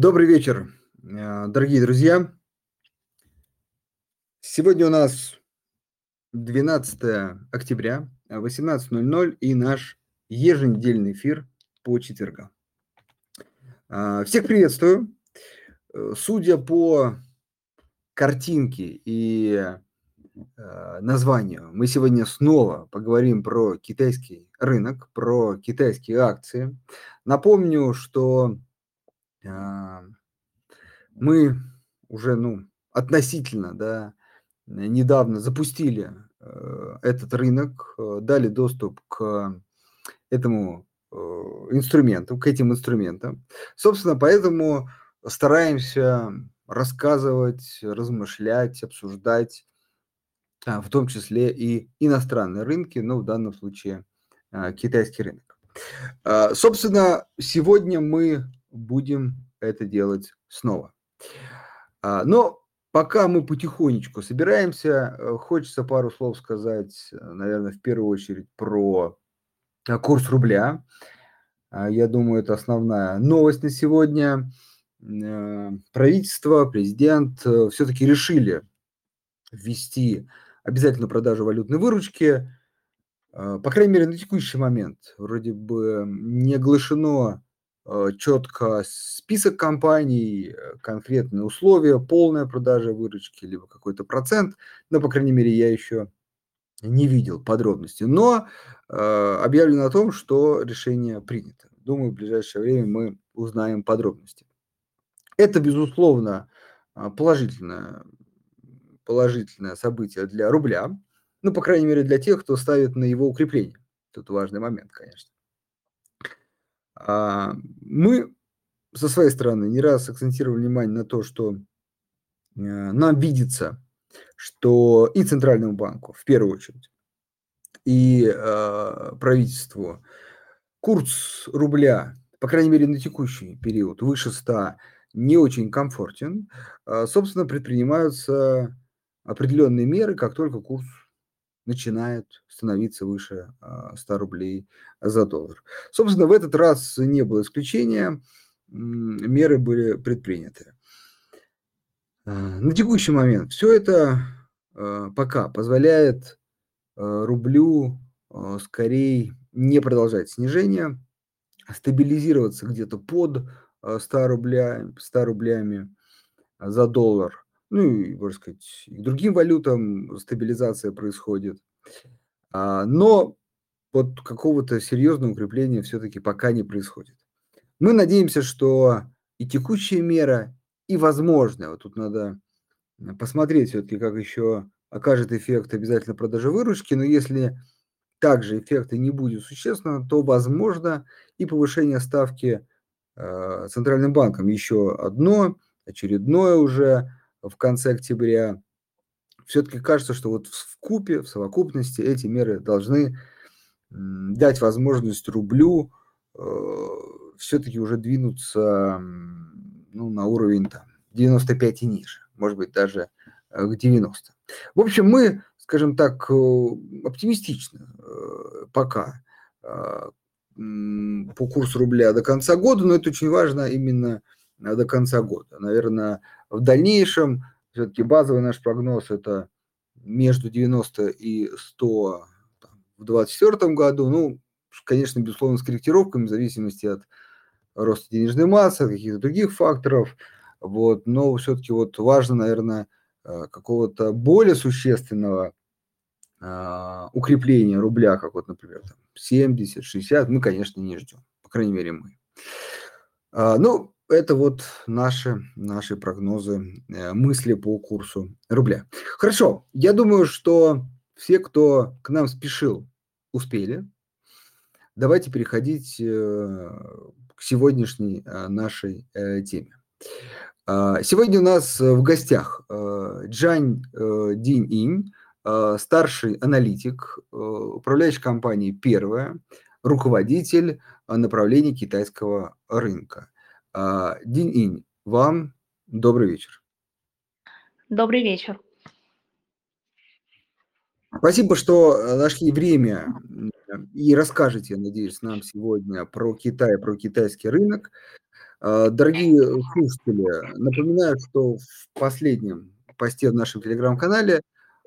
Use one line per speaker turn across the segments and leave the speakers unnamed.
Добрый вечер, э, дорогие друзья. Сегодня у нас 12 октября, 18.00 и наш еженедельный эфир по четвергам. А, всех приветствую. Э, судя по картинке и э, названию, мы сегодня снова поговорим про китайский рынок, про китайские акции. Напомню, что мы уже ну, относительно да, недавно запустили э, этот рынок, э, дали доступ к этому э, инструменту, к этим инструментам. Собственно, поэтому стараемся рассказывать, размышлять, обсуждать, а, в том числе и иностранные рынки, но в данном случае а, китайский рынок. А, собственно, сегодня мы будем это делать снова. Но пока мы потихонечку собираемся, э, хочется пару слов сказать, э, наверное, в первую очередь про э, курс рубля. Я думаю, это основная новость на сегодня. Правительство, президент все-таки решили ввести обязательную продажу валютной выручки. По крайней мере, на текущий момент вроде бы не оглашено четко список компаний, э, конкретные условия, полная продажа выручки, либо какой-то процент, но, по крайней мере, я еще не видел подробностей. Но э, объявлено о том, что решение принято. Думаю, в ближайшее время мы узнаем подробности. Это, безусловно, э, положительное, положительное событие для рубля, ну, по крайней мере, для тех, кто ставит на его укрепление. Тут важный момент, конечно. А, мы со своей стороны не раз акцентировали внимание на то, что э, нам видится, что и Центральному банку, в первую очередь, и э, правительству курс рубля, по крайней мере, на текущий период, выше 100, не очень комфортен. Э, собственно, предпринимаются определенные меры, как только курс начинает становиться выше 100 а, рублей за доллар. Собственно, в этот раз не было исключения, меры были предприняты. А, на текущий момент все это а, пока позволяет рублю скорее не продолжать снижение, стабилизироваться где-то под 100, рубля, 100 рублями за доллар ну и, можно сказать, и к другим валютам стабилизация происходит. А, но вот какого-то серьезного укрепления все-таки пока не происходит. Мы надеемся, что и текущая мера, и возможная, вот тут надо посмотреть все-таки, как еще окажет эффект обязательно продажи выручки, но если также эффекта не будет существенно, то возможно и повышение ставки э, Центральным банком еще одно, очередное уже, в конце октября. Все-таки кажется, что вот в купе, в совокупности эти меры должны дать возможность рублю э, все-таки уже двинуться ну, на уровень там, 95 и ниже, может быть, даже э, к 90. В общем, мы, скажем так, э, оптимистичны пока по курсу рубля до конца года, но это очень важно именно до конца года. Наверное, в дальнейшем все-таки базовый наш прогноз это между 90 и 100 там, в 2024 году. Ну, конечно, безусловно, с корректировками в зависимости от роста денежной массы, от каких-то других факторов. Вот, но все-таки вот важно, наверное, э, какого-то более существенного э, укрепления рубля, как вот, например, там 70, 60, мы, конечно, не ждем. По крайней мере, мы. А, ну, это вот наши, наши прогнозы, э, мысли по курсу рубля. Хорошо, я думаю, что все, кто к нам спешил, успели. Давайте переходить э, к сегодняшней э, нашей теме. А, сегодня у нас в гостях Джань Динь Инь, старший аналитик управляющей компании «Первая», руководитель направления китайского рынка. А, Динь-инь, вам добрый вечер.
Добрый вечер.
Спасибо, что э, нашли время и расскажете, надеюсь, нам сегодня про Китай, про китайский рынок. А, дорогие слушатели, напоминаю, что в последнем посте в нашем телеграм-канале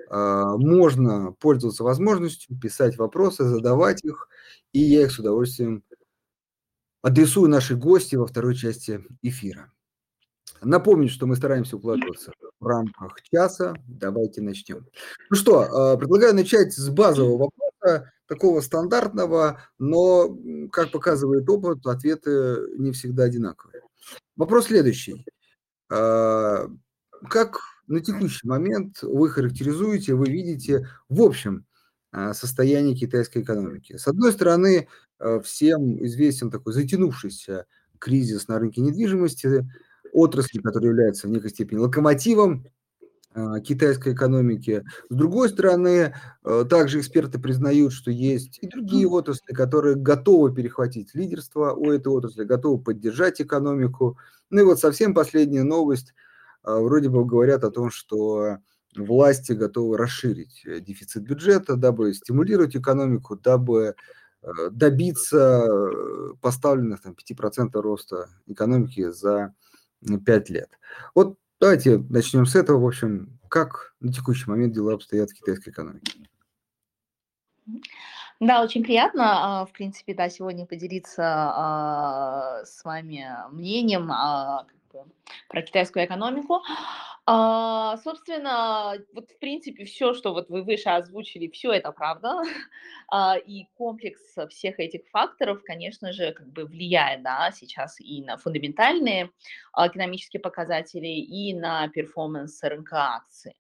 а, можно пользоваться возможностью писать вопросы, задавать их, и я их с удовольствием адресую нашей гости во второй части эфира. Напомню, что мы стараемся укладываться в рамках часа. Давайте начнем. Ну что, а, предлагаю начать с базового вопроса, такого стандартного, но, как показывает опыт, ответы не всегда одинаковые. Вопрос следующий. А, как на текущий момент вы характеризуете, вы видите в общем а, состояние китайской экономики? С одной стороны, всем известен такой затянувшийся кризис на рынке недвижимости, отрасли, которая является в некой степени локомотивом а, китайской экономики. С другой стороны, э, также эксперты признают, что есть и другие отрасли, которые готовы перехватить лидерство у этой отрасли, готовы поддержать экономику. Ну и вот совсем последняя новость. Вроде бы говорят о том, что власти готовы расширить э, дефицит бюджета, дабы стимулировать экономику, дабы э, добиться поставленных там, 5% роста экономики за 5 лет. Вот давайте начнем с этого. В общем, как на текущий момент дела обстоят в китайской экономике?
Да, очень приятно, а, в принципе, да, сегодня поделиться а, с вами мнением про китайскую экономику. А, собственно, вот в принципе все, что вот вы выше озвучили, все это правда. А, и комплекс всех этих факторов, конечно же, как бы влияет, да, сейчас и на фундаментальные а, экономические показатели, и на перформанс рынка акций.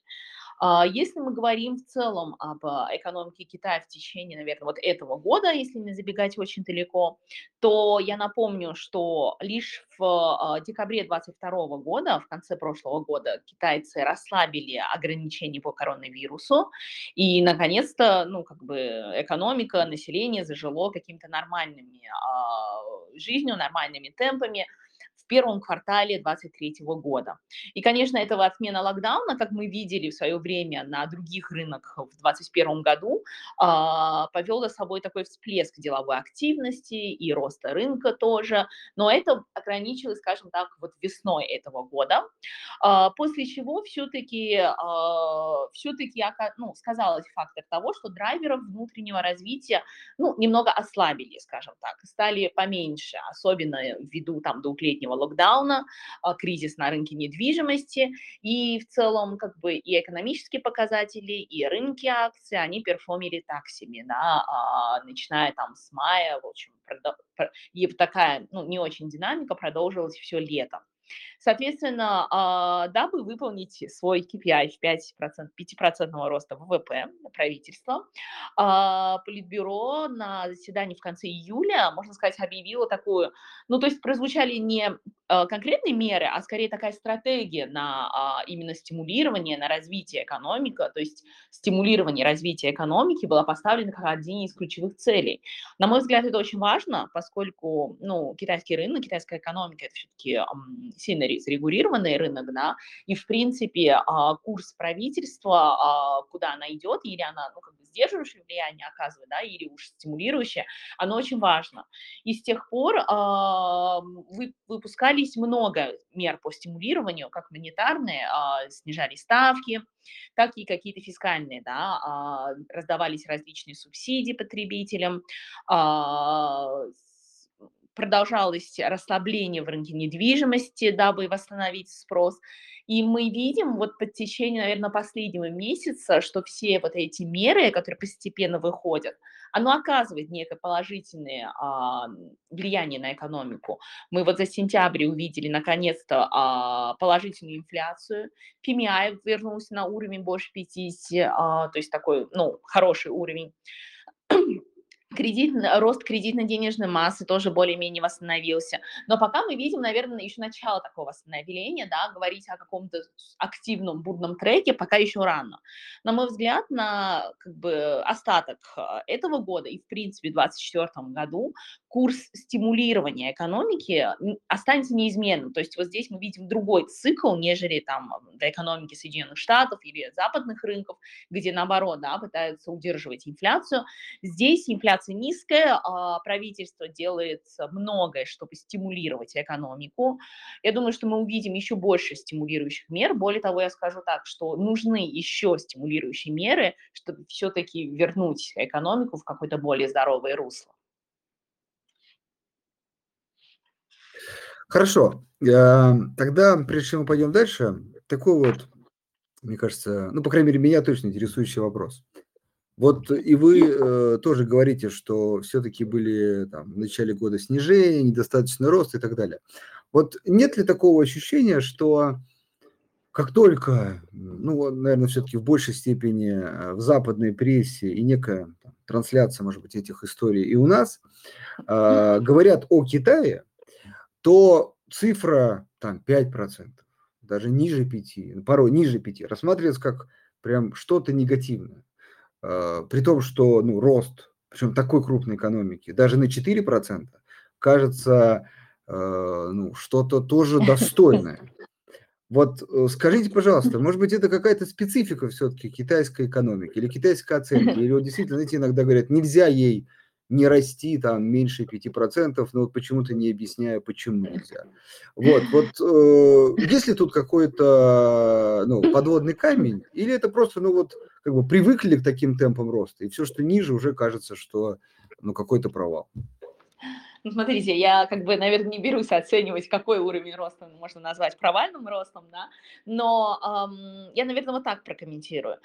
А, если мы говорим в целом об а, экономике Китая в течение, наверное, вот этого года, если не забегать очень далеко, то я напомню, что лишь в а, декабре 2022 года, в конце прошлого года, китайцы расслабили ограничения по коронавирусу, и, наконец-то, ну, как бы экономика, население зажило какими-то нормальными жизнью, нормальными темпами, первом квартале 2023 года. И, конечно, этого отмена локдауна, как мы видели в свое время на других рынках в 2021 году, а, повел за собой такой всплеск деловой активности и роста рынка тоже, но это ограничилось, скажем так, вот весной этого года, а, после чего все-таки а, все-таки ну, сказалось фактор того, что драйверов внутреннего развития ну, немного ослабили, скажем так, стали поменьше, особенно ввиду там двухлетнего локдауна, а, кризис на рынке недвижимости, и в целом как бы и экономические показатели, и рынки акций, они перформили так себе, да, а, начиная там с мая, в общем, и такая, ну, не очень динамика продолжилась все лето. Соответственно, а, дабы выполнить свой KPI в 5%, 5% роста ВВП правительства, а, Политбюро на заседании в конце июля, можно сказать, объявило такую, ну, то есть прозвучали не а, конкретные меры, а скорее такая стратегия на именно стимулирование, на развитие экономики, то есть стимулирование развития экономики была поставлена как один из ключевых целей. На мой взгляд, это очень важно, поскольку, ну, китайский рынок, китайская экономика – это все-таки сильно зарегулированный рынок, да, и, в принципе, а, курс правительства, а, куда она идет, или она, ну, как бы сдерживающее влияние оказывает, да, или уж стимулирующее, оно очень важно. И с тех пор а, выпускались много мер по стимулированию, как монетарные, снижали ставки, так и какие-то фискальные, да, раздавались различные субсидии потребителям, продолжалось расслабление в рынке недвижимости, дабы восстановить спрос. И мы видим вот по течению, наверное, последнего месяца, что все вот эти меры, которые постепенно выходят, оно оказывает некое положительное а, влияние на экономику. Мы вот за сентябрь увидели наконец-то а, положительную инфляцию, PMI вернулся на уровень больше 50, а, то есть такой, ну, хороший уровень. Кредит, рост кредитно-денежной массы тоже более-менее восстановился. Но пока мы видим, наверное, еще начало такого восстановления, да, говорить о каком-то активном бурном треке пока еще рано. На мой взгляд, на как бы, остаток а, этого года и, в принципе, в 2024 году курс стимулирования экономики останется неизменным. То есть вот здесь мы видим другой цикл, нежели там для экономики Соединенных Штатов или западных рынков, где наоборот, да, пытаются удерживать инфляцию. Здесь инфляция инфляция низкая, а правительство делает многое, чтобы стимулировать экономику. Я думаю, что мы увидим еще больше стимулирующих мер. Более того, я скажу так, что нужны еще стимулирующие меры, чтобы все-таки вернуть экономику в какое-то более здоровое русло.
Хорошо. Тогда, прежде чем мы пойдем дальше, такой вот, мне кажется, ну, по крайней мере, меня точно интересующий вопрос. Вот и вы э, тоже говорите, что все-таки были там, в начале года снижения, недостаточный рост и так далее. Вот нет ли такого ощущения, что как только, ну, наверное, все-таки в большей степени э, в западной прессе и некая там, трансляция, может быть, этих историй и у нас, э, говорят о Китае, то цифра там 5%, даже ниже 5, порой ниже 5, рассматривается как прям что-то негативное. Э, при том, что ну, рост, причем такой крупной экономики, даже на 4%, кажется э, ну, что-то тоже достойное. Вот э, скажите, пожалуйста, может быть, это какая-то специфика все-таки китайской экономики или китайской оценки? Или вот действительно, знаете, иногда говорят, нельзя ей не расти там меньше 5%, но вот почему-то не объясняю, почему нельзя. Вот, вот э, есть ли тут какой-то ну, подводный камень, или это просто, ну вот, как бы привыкли к таким темпам роста, и все, что ниже, уже кажется, что ну какой-то провал?
Ну, смотрите, я как бы, наверное, не берусь оценивать, какой уровень роста можно назвать провальным ростом, да, но эм, я, наверное, вот так прокомментирую.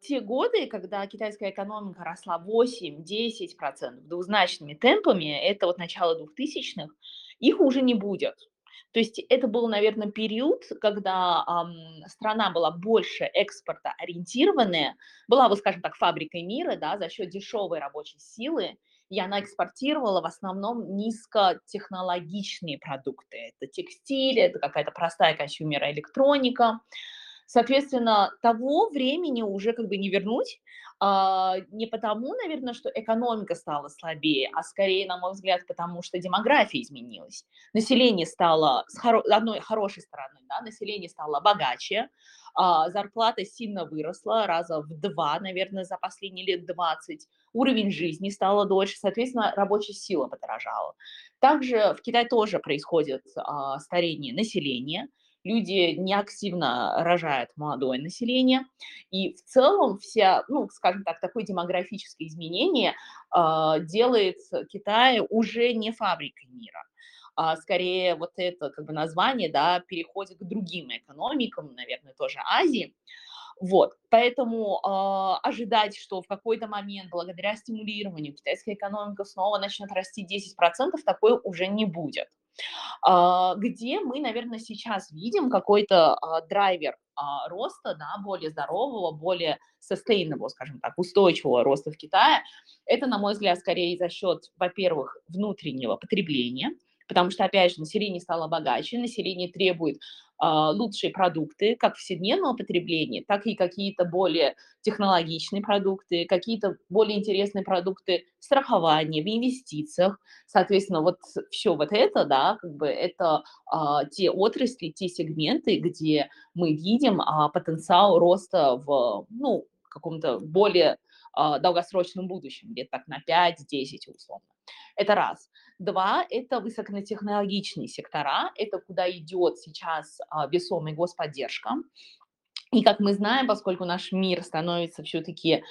Те годы, когда китайская экономика росла 8-10% двузначными темпами, это вот начало 2000-х, их уже не будет. То есть это был, наверное, период, когда эм, страна была больше экспорта ориентированная, была, вот скажем так, фабрикой мира, да, за счет дешевой рабочей силы, и она экспортировала в основном низкотехнологичные продукты. Это текстиль, это какая-то простая консюмера электроника. Соответственно, того времени уже как бы не вернуть, а, не потому, наверное, что экономика стала слабее, а скорее, на мой взгляд, потому что демография изменилась. Население стало, с хоро- одной хорошей стороны, да, население стало богаче, а, зарплата сильно выросла, раза в два, наверное, за последние лет 20, уровень жизни стало дольше, соответственно, рабочая сила подорожала. Также в Китае тоже происходит а, старение населения, люди неактивно рожают молодое население, и в целом вся, ну, скажем так, такое демографическое изменение э, делает Китай уже не фабрикой мира а скорее вот это как бы название, да, переходит к другим экономикам, наверное, тоже Азии. Вот, поэтому э, ожидать, что в какой-то момент благодаря стимулированию китайская экономика снова начнет расти 10%, такое уже не будет. Uh, где мы, наверное, сейчас видим какой-то uh, драйвер uh, роста, да, более здорового, более sustainable, скажем так, устойчивого роста в Китае, это, на мой взгляд, скорее за счет, во-первых, внутреннего потребления, потому что, опять же, население стало богаче, население требует лучшие продукты, как повседневного потребления, так и какие-то более технологичные продукты, какие-то более интересные продукты страхования, в инвестициях. Соответственно, вот все вот это, да, как бы это э, те отрасли, те сегменты, где мы видим э, потенциал роста в, ну, каком-то более э, долгосрочном будущем, где-то так на 5-10 условно. Это раз. Два – это высокотехнологичные сектора, это куда идет сейчас а, весомая господдержка. И как мы знаем, поскольку наш мир становится все-таки,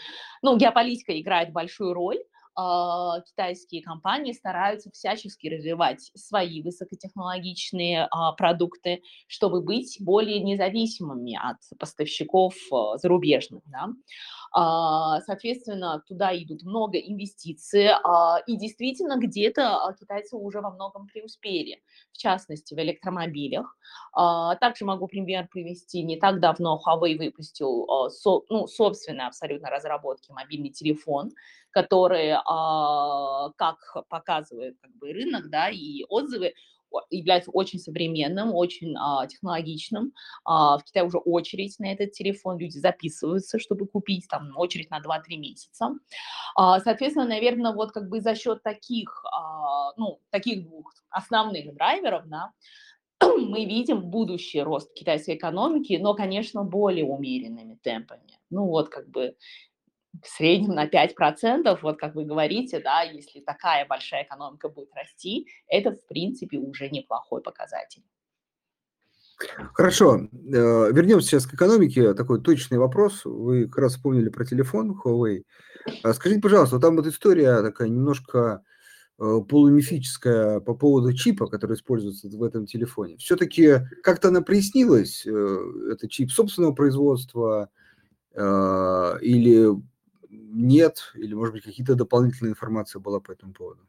ну, геополитика играет большую роль, а, китайские компании стараются всячески развивать свои высокотехнологичные а, продукты, чтобы быть более независимыми от поставщиков зарубежных. Да? А, соответственно, туда идут много инвестиций, а, и действительно где-то а, китайцы уже во многом преуспели, в частности, в электромобилях. Также могу пример привести. Не так давно Huawei выпустил ну, собственные абсолютно разработки мобильный телефон, который, как показывает как бы, рынок да, и отзывы, является очень современным, очень а, технологичным. А, в Китае уже очередь на этот телефон, люди записываются, чтобы купить, там очередь на 2-3 месяца. А, соответственно, наверное, вот как бы за счет таких, а, ну, таких двух основных драйверов, да, мы видим будущий рост китайской экономики, но, конечно, более умеренными темпами. Ну вот как бы в среднем на 5%, вот как вы говорите, да, если такая большая экономика будет расти, это, в принципе, уже неплохой показатель.
Хорошо, э, вернемся сейчас к экономике. Такой точный вопрос. Вы как раз вспомнили про телефон Huawei. А скажите, пожалуйста, там вот история такая немножко э, полумифическая по поводу чипа, который используется в этом телефоне. Все-таки как-то она прояснилась, э, это чип собственного производства или нет, или, может быть, какие-то дополнительные информации была по этому поводу?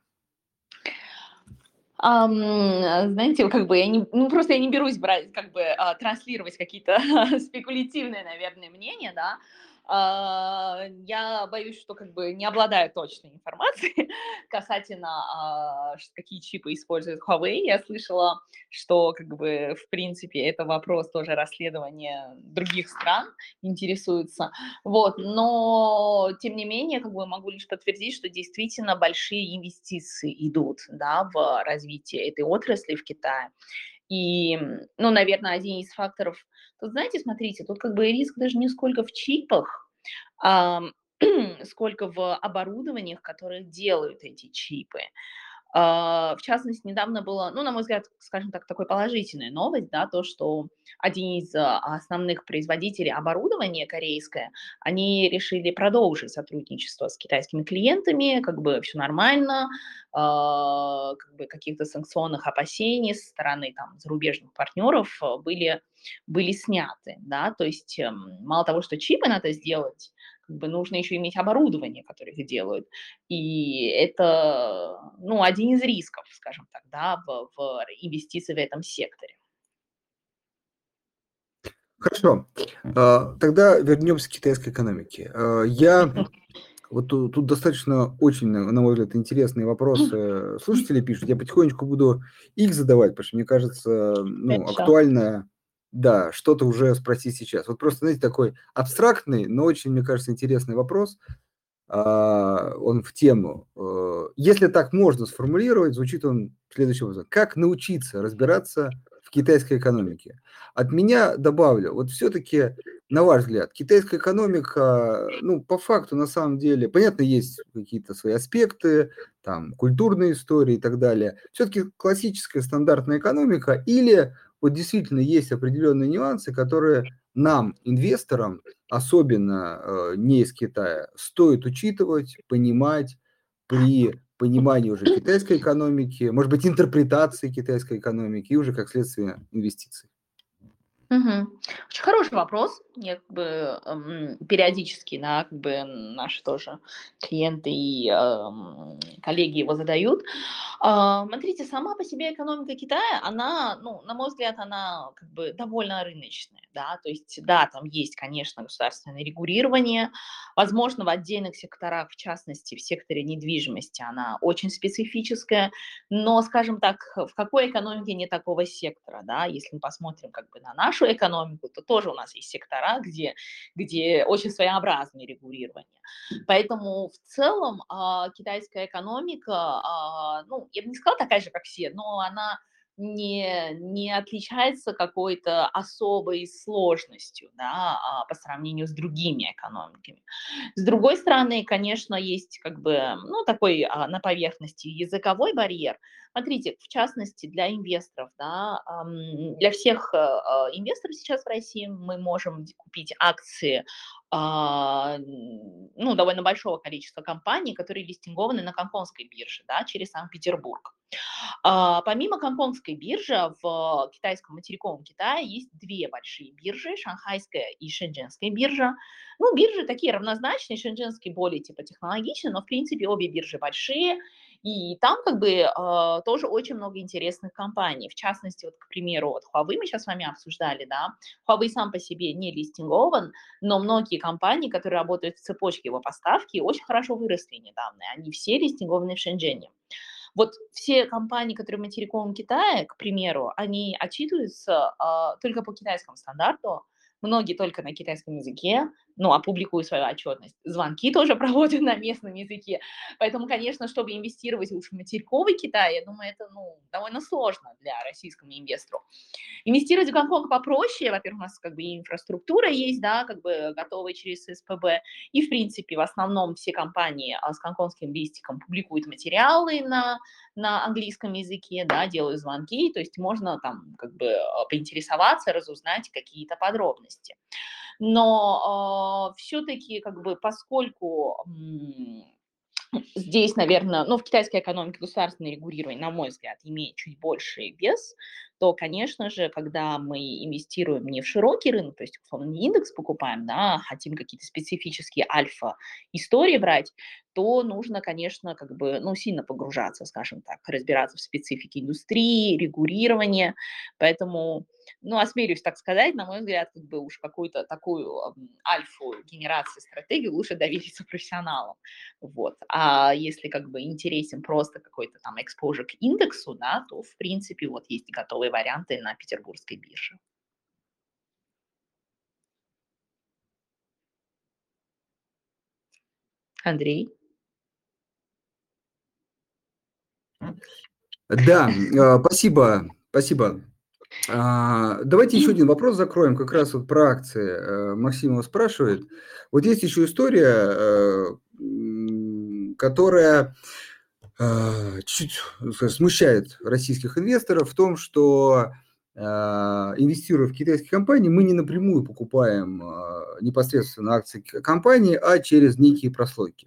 Um, знаете, как бы я не, ну просто я не берусь брать, как бы uh, транслировать какие-то спекулятивные, наверное, мнения, да, а, я боюсь, что как бы не обладаю точной информацией касательно, а, какие чипы использует Huawei. Я слышала, что как бы в принципе это вопрос тоже расследования других стран интересуется. Вот, но тем не менее, как бы могу лишь подтвердить, что действительно большие инвестиции идут, да, в развитие этой отрасли в Китае. И, ну, наверное, один из факторов, тут, знаете, смотрите, тут как бы риск даже не сколько в чипах, а, сколько в оборудованиях, которые делают эти чипы. А, в частности, недавно было, ну, на мой взгляд, скажем так, такой положительная новость, да, то, что один из а, основных производителей оборудования корейское, они решили продолжить сотрудничество с китайскими клиентами, как бы все нормально, а, как бы каких-то санкционных опасений со стороны там зарубежных партнеров были, были сняты, да, то есть эм, мало того, что чипы надо сделать, как бы нужно еще иметь оборудование, которое их делают. И это, ну, один из рисков, скажем так, да, в, в инвестиции в этом секторе.
Хорошо. А, тогда вернемся к китайской экономике. А, я вот тут, тут достаточно очень, на мой взгляд, интересные вопросы слушатели пишут. Я потихонечку буду их задавать, потому что мне кажется, ну, актуально да, что-то уже спросить сейчас. Вот просто, знаете, такой абстрактный, но очень, мне кажется, интересный вопрос. А, он в тему. Э, если так можно сформулировать, звучит он следующим образом. Как научиться разбираться в китайской экономике? От меня добавлю, вот все-таки, на ваш взгляд, китайская экономика, ну, по факту, на самом деле, понятно, есть какие-то свои аспекты, там, культурные истории и так далее. Все-таки классическая стандартная экономика или вот действительно есть определенные нюансы, которые нам, инвесторам, особенно э, не из Китая, стоит учитывать, понимать при понимании уже китайской экономики, может быть, интерпретации китайской экономики и уже, как следствие, инвестиций.
Угу. Очень хороший вопрос. Я как бы эм, периодически, да, как бы наши тоже клиенты и эм, коллеги его задают. Э, смотрите, сама по себе экономика Китая, она, ну, на мой взгляд, она как бы довольно рыночная, да, то есть, да, там есть, конечно, государственное регулирование, возможно, в отдельных секторах, в частности, в секторе недвижимости, она очень специфическая, но, скажем так, в какой экономике нет такого сектора, да, если мы посмотрим как бы на нашу экономику, то тоже у нас есть сектора, где, где очень своеобразное регулирование. Поэтому в целом а, китайская экономика, а, ну, я бы не сказала такая же, как все, но она не, не отличается какой-то особой сложностью да, а, по сравнению с другими экономиками. С другой стороны, конечно, есть как бы, ну, такой а, на поверхности языковой барьер. Смотрите, в частности, для инвесторов, да, для всех а, инвесторов сейчас в России мы можем купить акции ну, довольно большого количества компаний, которые листингованы на Гонконгской бирже, да, через Санкт-Петербург. А, помимо Гонконгской биржи, в китайском материковом Китае есть две большие биржи, шанхайская и шэньчжэнская биржа. Ну, биржи такие равнозначные, шэньчжэнский более типа технологичный, но в принципе обе биржи большие, и там как бы э, тоже очень много интересных компаний. В частности, вот, к примеру, вот Huawei мы сейчас с вами обсуждали, да, Huawei сам по себе не листингован, но многие компании, которые работают в цепочке его поставки, очень хорошо выросли недавно. Они все листингованы в Шэньчжэне. Вот все компании, которые в материковом Китае, к примеру, они отчитываются э, только по китайскому стандарту, многие только на китайском языке, ну, опубликую свою отчетность. Звонки тоже проводят на местном языке. Поэтому, конечно, чтобы инвестировать лучше в материковый Китай, я думаю, это, ну, довольно сложно для российскому инвестору. Инвестировать в Гонконг попроще. Во-первых, у нас как бы инфраструктура есть, да, как бы готовая через СПБ. И, в принципе, в основном все компании а, с гонконгским листиком публикуют материалы на, на английском языке, да, делают звонки. То есть можно там как бы поинтересоваться, разузнать какие-то подробности но э, все-таки как бы поскольку здесь, наверное, ну, в китайской экономике государственное регулирование, на мой взгляд, имеет чуть больший вес, то, конечно же, когда мы инвестируем не в широкий рынок, то есть, условно, не индекс покупаем, да, а хотим какие-то специфические альфа-истории брать, то нужно, конечно, как бы, ну, сильно погружаться, скажем так, разбираться в специфике индустрии, регулирования. Поэтому, ну, осмелюсь так сказать, на мой взгляд, как бы уж какую-то такую альфу генерации стратегии лучше довериться профессионалам. Вот. А если как бы интересен просто какой-то там exposure к индексу, да, то, в принципе, вот есть готовые варианты на петербургской бирже. Андрей?
Да, а, спасибо, спасибо. А, давайте еще один вопрос закроем, как раз вот про акции. Э, Максимова спрашивает. Вот есть еще история, э, которая э, чуть смущает российских инвесторов в том, что инвестируя в китайские компании, мы не напрямую покупаем непосредственно акции компании, а через некие прослойки.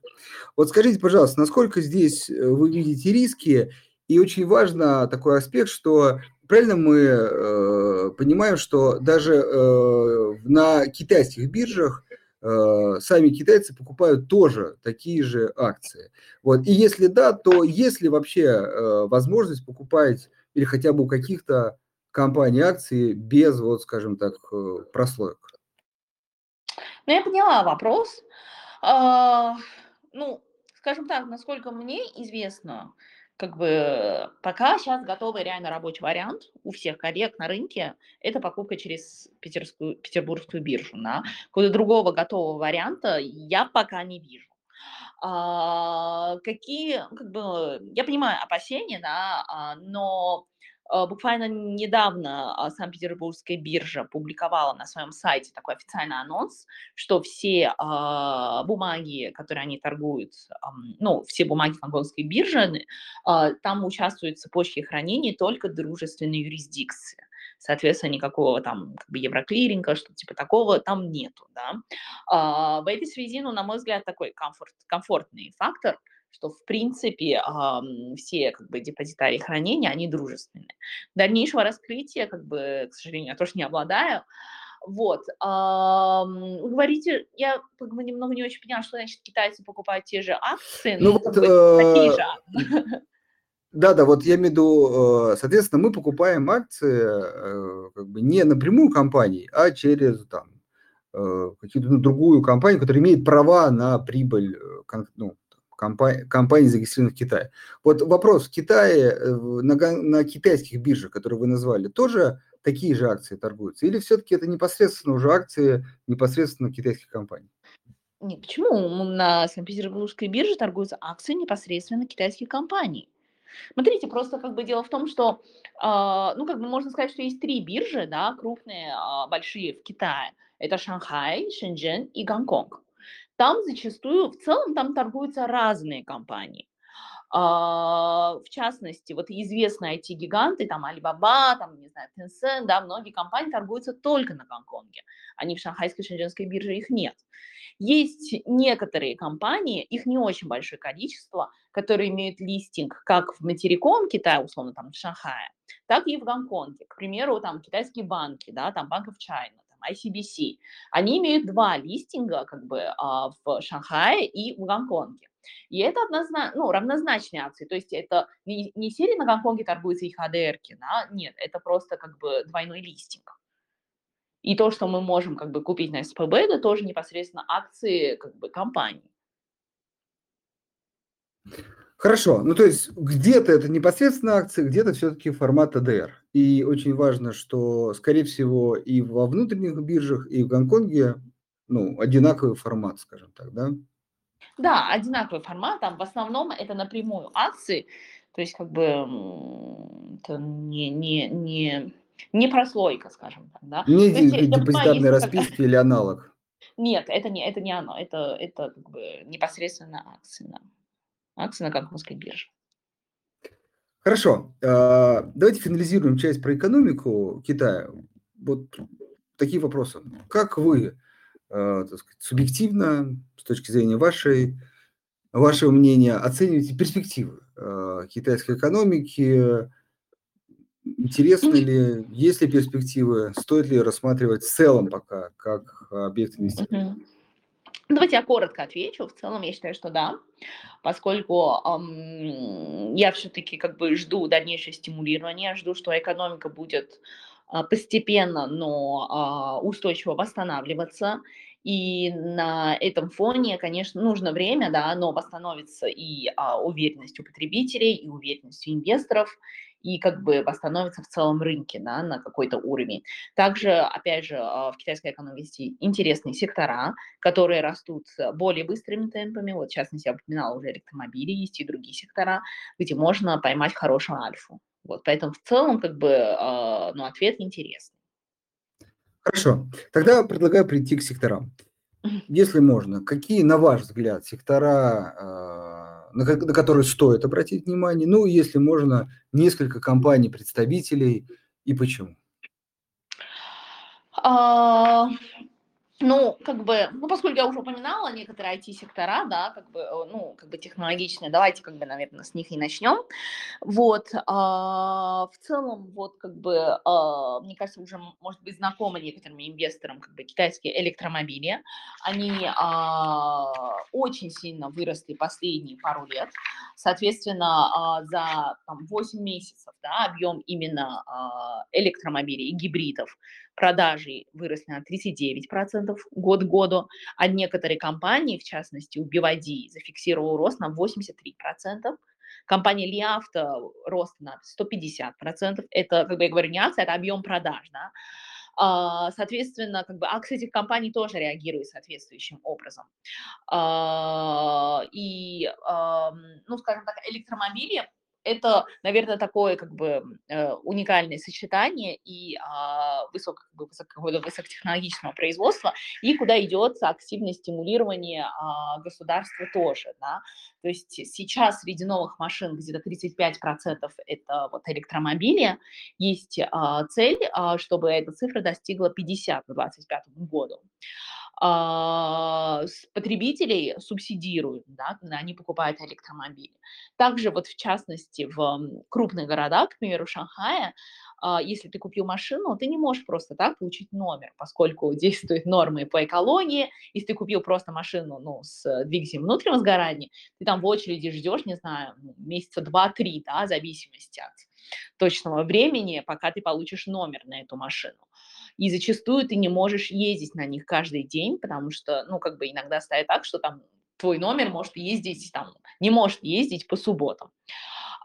Вот скажите, пожалуйста, насколько здесь вы видите риски и очень важно такой аспект, что правильно мы э, понимаем, что даже э, на китайских биржах э, сами китайцы покупают тоже такие же акции. Вот. И если да, то есть ли вообще э, возможность покупать или хотя бы у каких-то компаний акции без, вот, скажем так, э, прослоек?
Ну, я поняла вопрос. А, ну, скажем так, насколько мне известно, как бы пока сейчас готовый реально рабочий вариант у всех коллег на рынке – это покупка через питерскую, петербургскую биржу. Да? Какого-то другого готового варианта я пока не вижу. А, какие, как бы, я понимаю опасения, да, а, но буквально недавно а, Санкт-Петербургская биржа публиковала на своем сайте такой официальный анонс, что все а, бумаги, которые они торгуют, ну, все бумаги гонконгской биржи, там участвуют в цепочке хранения только дружественной юрисдикции. Соответственно, никакого там как бы евроклиринга, что-то типа такого там нету, да. В этой связи, ну, на мой взгляд, такой комфорт, комфортный фактор – что в принципе все как бы депозитарии хранения, они дружественные. Дальнейшего раскрытия, как бы, к сожалению, я тоже не обладаю. Вот. Вы говорите, я как бы немного не очень поняла, что значит китайцы покупают те же акции, ну,
вот, э, такие же. Да, да, вот я имею в виду, э, соответственно, мы покупаем акции э, как бы не напрямую компании, а через там какую-то ну, другую компанию, которая имеет права на прибыль, ну, компаний, компаний, зарегистрированных в Китае. Вот вопрос, в Китае, э, на, на китайских биржах, которые вы назвали, тоже такие же акции торгуются? Или все-таки это непосредственно уже акции непосредственно китайских компаний?
Нет, почему? На Санкт-Петербургской бирже торгуются акции непосредственно китайских компаний. Смотрите, просто как бы дело в том, что, э, ну, как бы можно сказать, что есть три биржи, да, крупные, э, большие в Китае. Это Шанхай, Шэньчжэнь и Гонконг там зачастую, в целом, там торгуются разные компании. А, в частности, вот известные IT-гиганты, там Alibaba, там, не знаю, Tencent, да, многие компании торгуются только на Гонконге. Они в шанхайской шэньчжэнской бирже, их нет. Есть некоторые компании, их не очень большое количество, которые имеют листинг как в материковом Китае, условно, там, в Шанхае, так и в Гонконге. К примеру, там, китайские банки, да, там, of China, ICBC, они имеют два листинга как бы а, в Шанхае и в Гонконге. И это однозначно, ну, равнозначные акции, то есть это не, не серия на Гонконге торгуются их ADR, да, нет, это просто как бы двойной листинг. И то, что мы можем как бы купить на СПБ, это тоже непосредственно акции как бы компании.
Хорошо, ну то есть где-то это непосредственно акции, где-то все-таки формат АДР. И очень важно, что, скорее всего, и во внутренних биржах, и в Гонконге ну, одинаковый формат, скажем так, да?
Да, одинаковый формат, там в основном это напрямую акции, то есть как бы это не, не, не, не прослойка, скажем так, да.
Не
есть,
депозитарные расписки или аналог.
Нет, это не, это не оно, это, это как бы непосредственно акции, да. Акции на гонконгской бирже.
Хорошо, а, давайте финализируем часть про экономику Китая. Вот такие вопросы. Как вы, а, так сказать, субъективно, с точки зрения вашей, вашего мнения, оцениваете перспективы а, китайской экономики? Интересны ли, есть ли перспективы, стоит ли рассматривать в целом пока как объект инвестирования?
Давайте я коротко отвечу. В целом, я считаю, что да, поскольку эм, я все-таки как бы жду дальнейшее стимулирование, жду, что экономика будет э, постепенно, но э, устойчиво восстанавливаться. И на этом фоне, конечно, нужно время, да, но восстановится и а, уверенность у потребителей, и уверенность у инвесторов, и как бы восстановится в целом рынке да, на какой-то уровень. Также, опять же, а, в китайской экономике есть интересные сектора, которые растут более быстрыми темпами. Вот, в частности, я упоминала уже электромобили, есть и другие сектора, где можно поймать хорошую альфу. Вот, поэтому в целом как бы а, ну, ответ интересный.
Хорошо. Тогда предлагаю прийти к секторам. Если можно, какие, на ваш взгляд, сектора а, на, на которые стоит обратить внимание. Ну, если можно, несколько компаний, представителей и почему.
Ну, как бы, ну, поскольку я уже упоминала некоторые IT-сектора, да, как бы, э, ну, как бы технологичные, давайте, как бы, наверное, с них и начнем. Вот, а, в целом, вот, как бы, а, мне кажется, уже, может быть, знакомы некоторым инвесторам, как бы, китайские электромобили. Они а, очень сильно выросли последние пару лет. Соответственно, а, за там, 8 месяцев, да, объем именно а, электромобилей и гибридов продажи выросли на 39% год к году, а некоторые компании, в частности, у BYD зафиксировал рост на 83%, компания Лиавто рост на 150%, это, как бы я говорю, не акция, это объем продаж, да, а, Соответственно, как бы акции этих компаний тоже реагируют соответствующим образом. А, и, ну, скажем так, электромобили это, наверное, такое как бы э, уникальное сочетание и э, высоко, как бы, высоко, высокотехнологичного производства, и куда идет активное стимулирование э, государства тоже. Да? То есть сейчас среди новых машин где-то 35% это вот электромобили. Есть э, цель, чтобы эта цифра достигла 50 к 2025 году потребителей субсидируют, да, они покупают электромобили. Также вот в частности в крупных городах, к примеру, Шанхая, если ты купил машину, ты не можешь просто так получить номер, поскольку действуют нормы по экологии. Если ты купил просто машину ну, с двигателем внутреннего сгорания, ты там в очереди ждешь, не знаю, ну, месяца два-три, да, в зависимости от точного времени, пока ты получишь номер на эту машину и зачастую ты не можешь ездить на них каждый день, потому что, ну, как бы иногда стоит так, что там твой номер может ездить, там, не может ездить по субботам.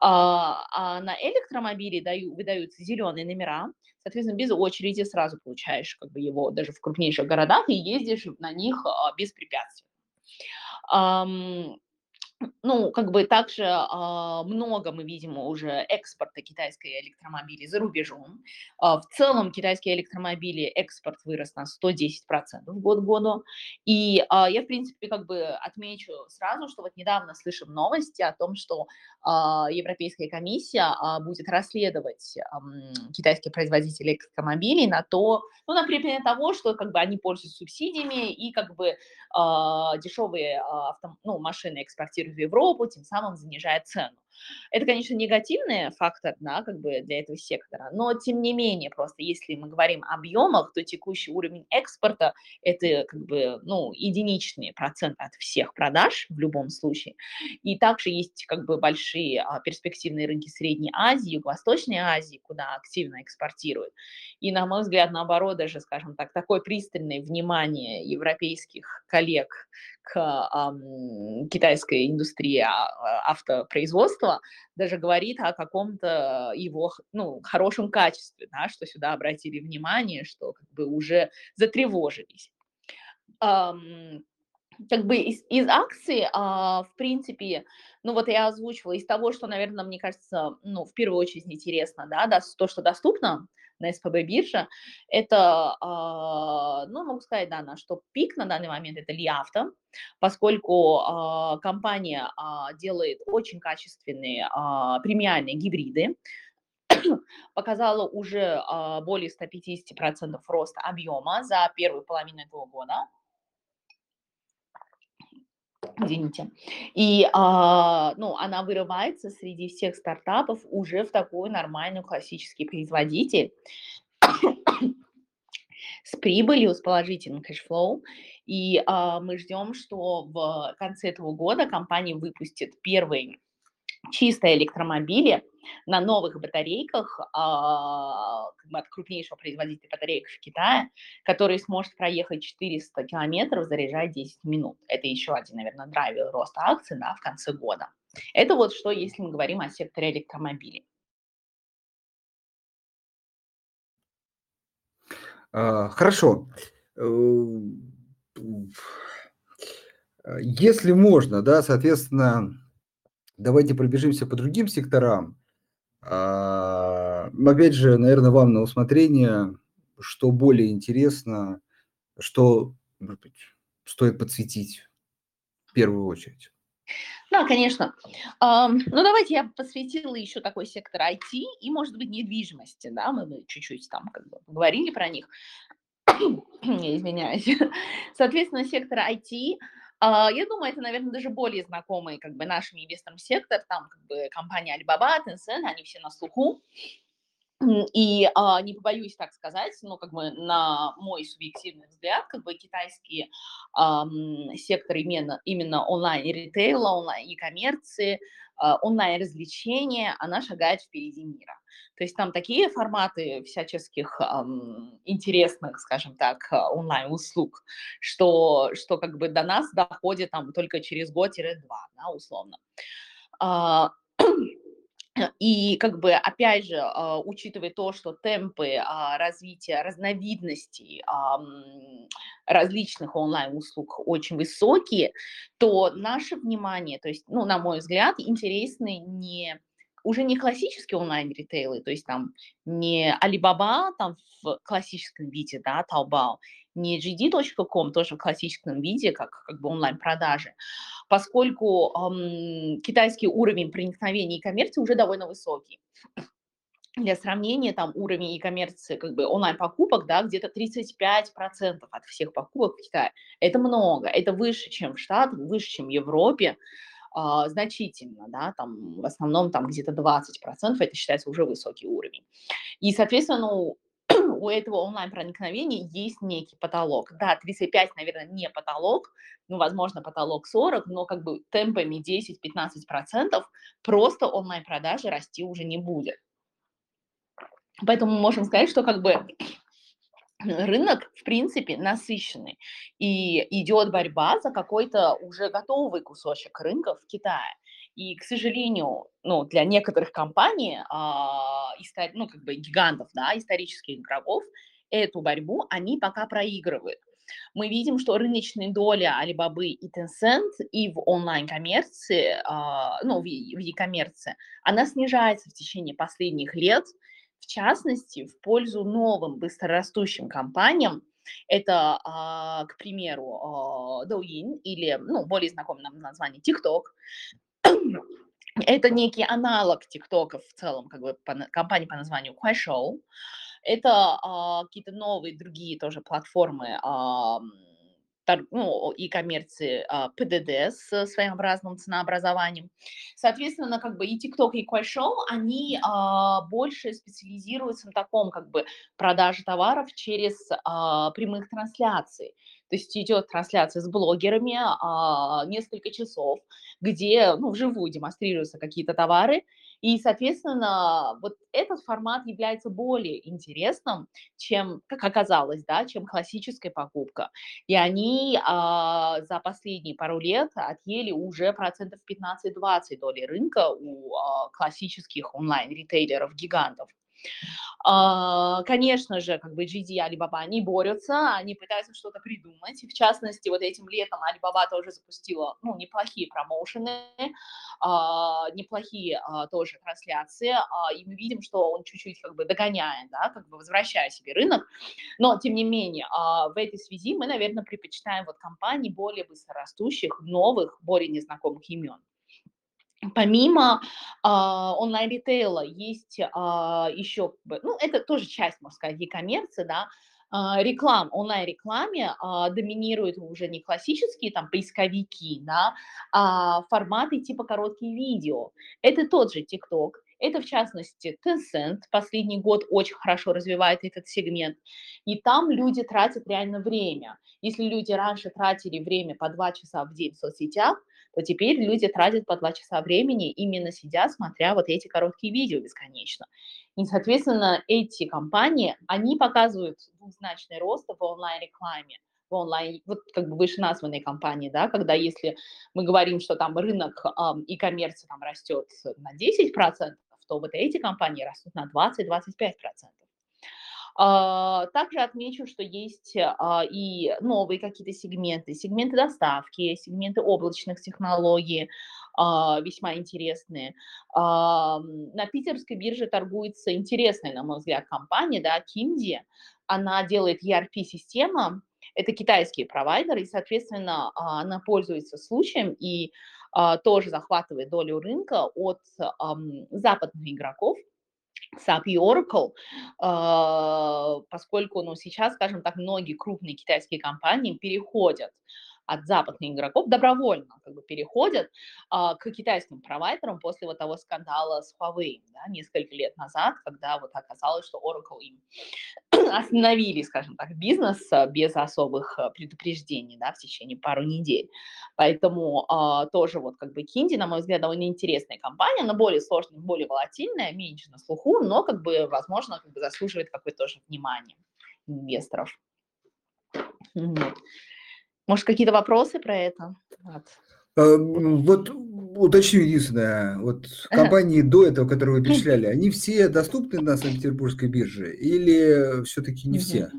А, а на электромобиле даю, выдаются зеленые номера, соответственно, без очереди сразу получаешь как бы его даже в крупнейших городах и ездишь на них а, без препятствий ну, как бы также э, много мы видим уже экспорта китайской электромобили за рубежом. Э, в целом китайские электромобили экспорт вырос на 110% год к году. И э, я, в принципе, как бы отмечу сразу, что вот недавно слышим новости о том, что э, Европейская комиссия э, будет расследовать э, китайские производители электромобилей на то, ну, на причине того, что как бы они пользуются субсидиями и как бы э, дешевые э, авто, ну, машины экспортируют в Европу, тем самым занижая цену. Это, конечно, негативный фактор, да, как бы для этого сектора, но тем не менее, просто если мы говорим о объемах, то текущий уровень экспорта – это как бы, ну, единичный процент от всех продаж в любом случае. И также есть как бы большие а, перспективные рынки Средней Азии, Юго-Восточной Азии, куда активно экспортируют. И, на мой взгляд, наоборот, даже, скажем так, такое пристальное внимание европейских коллег к э, китайской индустрии а, автопроизводства даже говорит о каком-то его ну, хорошем качестве, да, что сюда обратили внимание, что как бы уже затревожились. Um, как бы из, из акций, а, в принципе, ну вот я озвучивала из того, что, наверное, мне кажется, ну, в первую очередь интересно, да, да то, что доступно, на СПБ бирже, это, а, ну, могу сказать, да, на что пик на данный момент это Лиавто, поскольку а, компания а, делает очень качественные премиальные гибриды, показала уже более 150% роста объема за первую половину этого года извините. И, а, ну, она вырывается среди всех стартапов уже в такой нормальный классический производитель с прибылью, с положительным cash flow. И а, мы ждем, что в конце этого года компания выпустит первый чистые электромобили на новых батарейках а, как бы от крупнейшего производителя батареек в Китае, который сможет проехать 400 километров, заряжать 10 минут. Это еще один, наверное, драйвер роста акций да, в конце года. Это вот что, если мы говорим о секторе электромобилей.
А, хорошо. Э, если можно, да, соответственно, Давайте пробежимся по другим секторам. А, опять же, наверное, вам на усмотрение, что более интересно, что, может быть, стоит подсветить в первую очередь.
Да, конечно. Ну, давайте я посвятила еще такой сектор IT и, может быть, недвижимости, да, мы чуть-чуть там как бы говорили про них. Извиняюсь. Соответственно, сектор IT я думаю, это, наверное, даже более знакомый как бы нашим инвесторам сектор, там как бы компания Alibaba, Tencent, они все на слуху. И а, не побоюсь так сказать, но как бы на мой субъективный взгляд, как бы китайский а, сектор именно, именно онлайн-ритейла, онлайн-и-коммерции, а, онлайн-развлечения, она шагает впереди мира. То есть там такие форматы всяческих эм, интересных, скажем так, онлайн-услуг, что, что как бы до нас доходит там только через год-два, да, условно. А, и как бы, опять же, а, учитывая то, что темпы а, развития разновидностей различных онлайн-услуг очень высокие, то наше внимание, то есть, ну, на мой взгляд, интересны не уже не классические онлайн-ритейлы, то есть там не Alibaba там в классическом виде, да, Taobao, не JD.com тоже в классическом виде, как, как бы онлайн-продажи, поскольку эм, китайский уровень проникновения и коммерции уже довольно высокий. Для сравнения, там уровень e-коммерции, как бы онлайн-покупок, да, где-то 35% от всех покупок в Китае. Это много, это выше, чем в Штатах, выше, чем в Европе, а, значительно, да, там в основном там где-то 20%, это считается уже высокий уровень. И, соответственно, ну, у этого онлайн-проникновения есть некий потолок. Да, 35, наверное, не потолок, ну, возможно, потолок 40, но как бы темпами 10-15% просто онлайн-продажи расти уже не будет. Поэтому мы можем сказать, что как бы рынок, в принципе, насыщенный. И идет борьба за какой-то уже готовый кусочек рынка в Китае. И, к сожалению, ну, для некоторых компаний, а, ну, как бы гигантов, да, исторических игроков, эту борьбу они пока проигрывают. Мы видим, что рыночная доля Alibaba и Tencent и в онлайн-коммерции, а, ну, в e-коммерции, она снижается в течение последних лет, в частности, в пользу новым быстрорастущим компаниям, это, а, к примеру, Douyin или, ну, более знакомое нам название TikTok. Это некий аналог ТикТока в целом, как бы по, компания по названию Kuaishou. Это а, какие-то новые другие тоже платформы а, ну, и коммерции а, ПДД с своеобразным ценообразованием. Соответственно, как бы и TikTok, и Kuaishou, они а, больше специализируются на таком как бы продаже товаров через а, прямых трансляций. То есть идет трансляция с блогерами а, несколько часов, где ну, вживую демонстрируются какие-то товары, и, соответственно, вот этот формат является более интересным, чем, как оказалось, да, чем классическая покупка. И они а, за последние пару лет отъели уже процентов 15-20 доли рынка у а, классических онлайн-ритейлеров, гигантов. А, конечно же, как бы GD и Alibaba, они борются, они пытаются что-то придумать. В частности, вот этим летом Alibaba тоже запустила, ну, неплохие промоушены, а, неплохие а, тоже трансляции, и мы видим, что он чуть-чуть как бы догоняет, да, как бы возвращая себе рынок. Но, тем не менее, в этой связи мы, наверное, предпочитаем вот компании более быстрорастущих, новых, более незнакомых имен. Помимо а, онлайн-ритейла есть а, еще, ну, это тоже часть, можно сказать, e-коммерции, да, а, реклам, онлайн-рекламе а, доминируют уже не классические там поисковики, да, а форматы типа короткие видео. Это тот же TikTok, это, в частности, Tencent последний год очень хорошо развивает этот сегмент. И там люди тратят реально время. Если люди раньше тратили время по два часа в день в соцсетях, то теперь люди тратят по два часа времени, именно сидя, смотря вот эти короткие видео бесконечно. И, соответственно, эти компании, они показывают двузначный рост в онлайн-рекламе в онлайн, вот как бы вышеназванные компании, да, когда если мы говорим, что там рынок и коммерция там растет на 10%, то вот эти компании растут на 20-25%. А, также отмечу, что есть а, и новые какие-то сегменты, сегменты доставки, сегменты облачных технологий, а, весьма интересные. На питерской бирже торгуется интересная, на мой взгляд, компания, да, Кинди. Она делает ERP-система, это китайские провайдеры, и, соответственно, она пользуется случаем и тоже захватывает долю рынка от западных игроков, SAP и Oracle, а, поскольку ну, сейчас, скажем так, многие крупные китайские компании переходят от западных игроков добровольно как бы переходят а, к китайским провайдерам после вот того скандала с Huawei да, несколько лет назад, когда вот оказалось, что Oracle им остановили, скажем так, бизнес а, без особых а, предупреждений да, в течение пару недель. Поэтому а, тоже вот как бы Кинди, на мой взгляд, довольно интересная компания, она более сложная, более волатильная, меньше на слуху, но как бы, возможно, как бы заслуживает какое-то тоже внимание инвесторов. Вот. Может, какие-то вопросы про это?
Вот, а, вот уточню единственное, вот компании до этого, которые вы перечисляли, они все доступны на Санкт-Петербургской бирже или все-таки не все?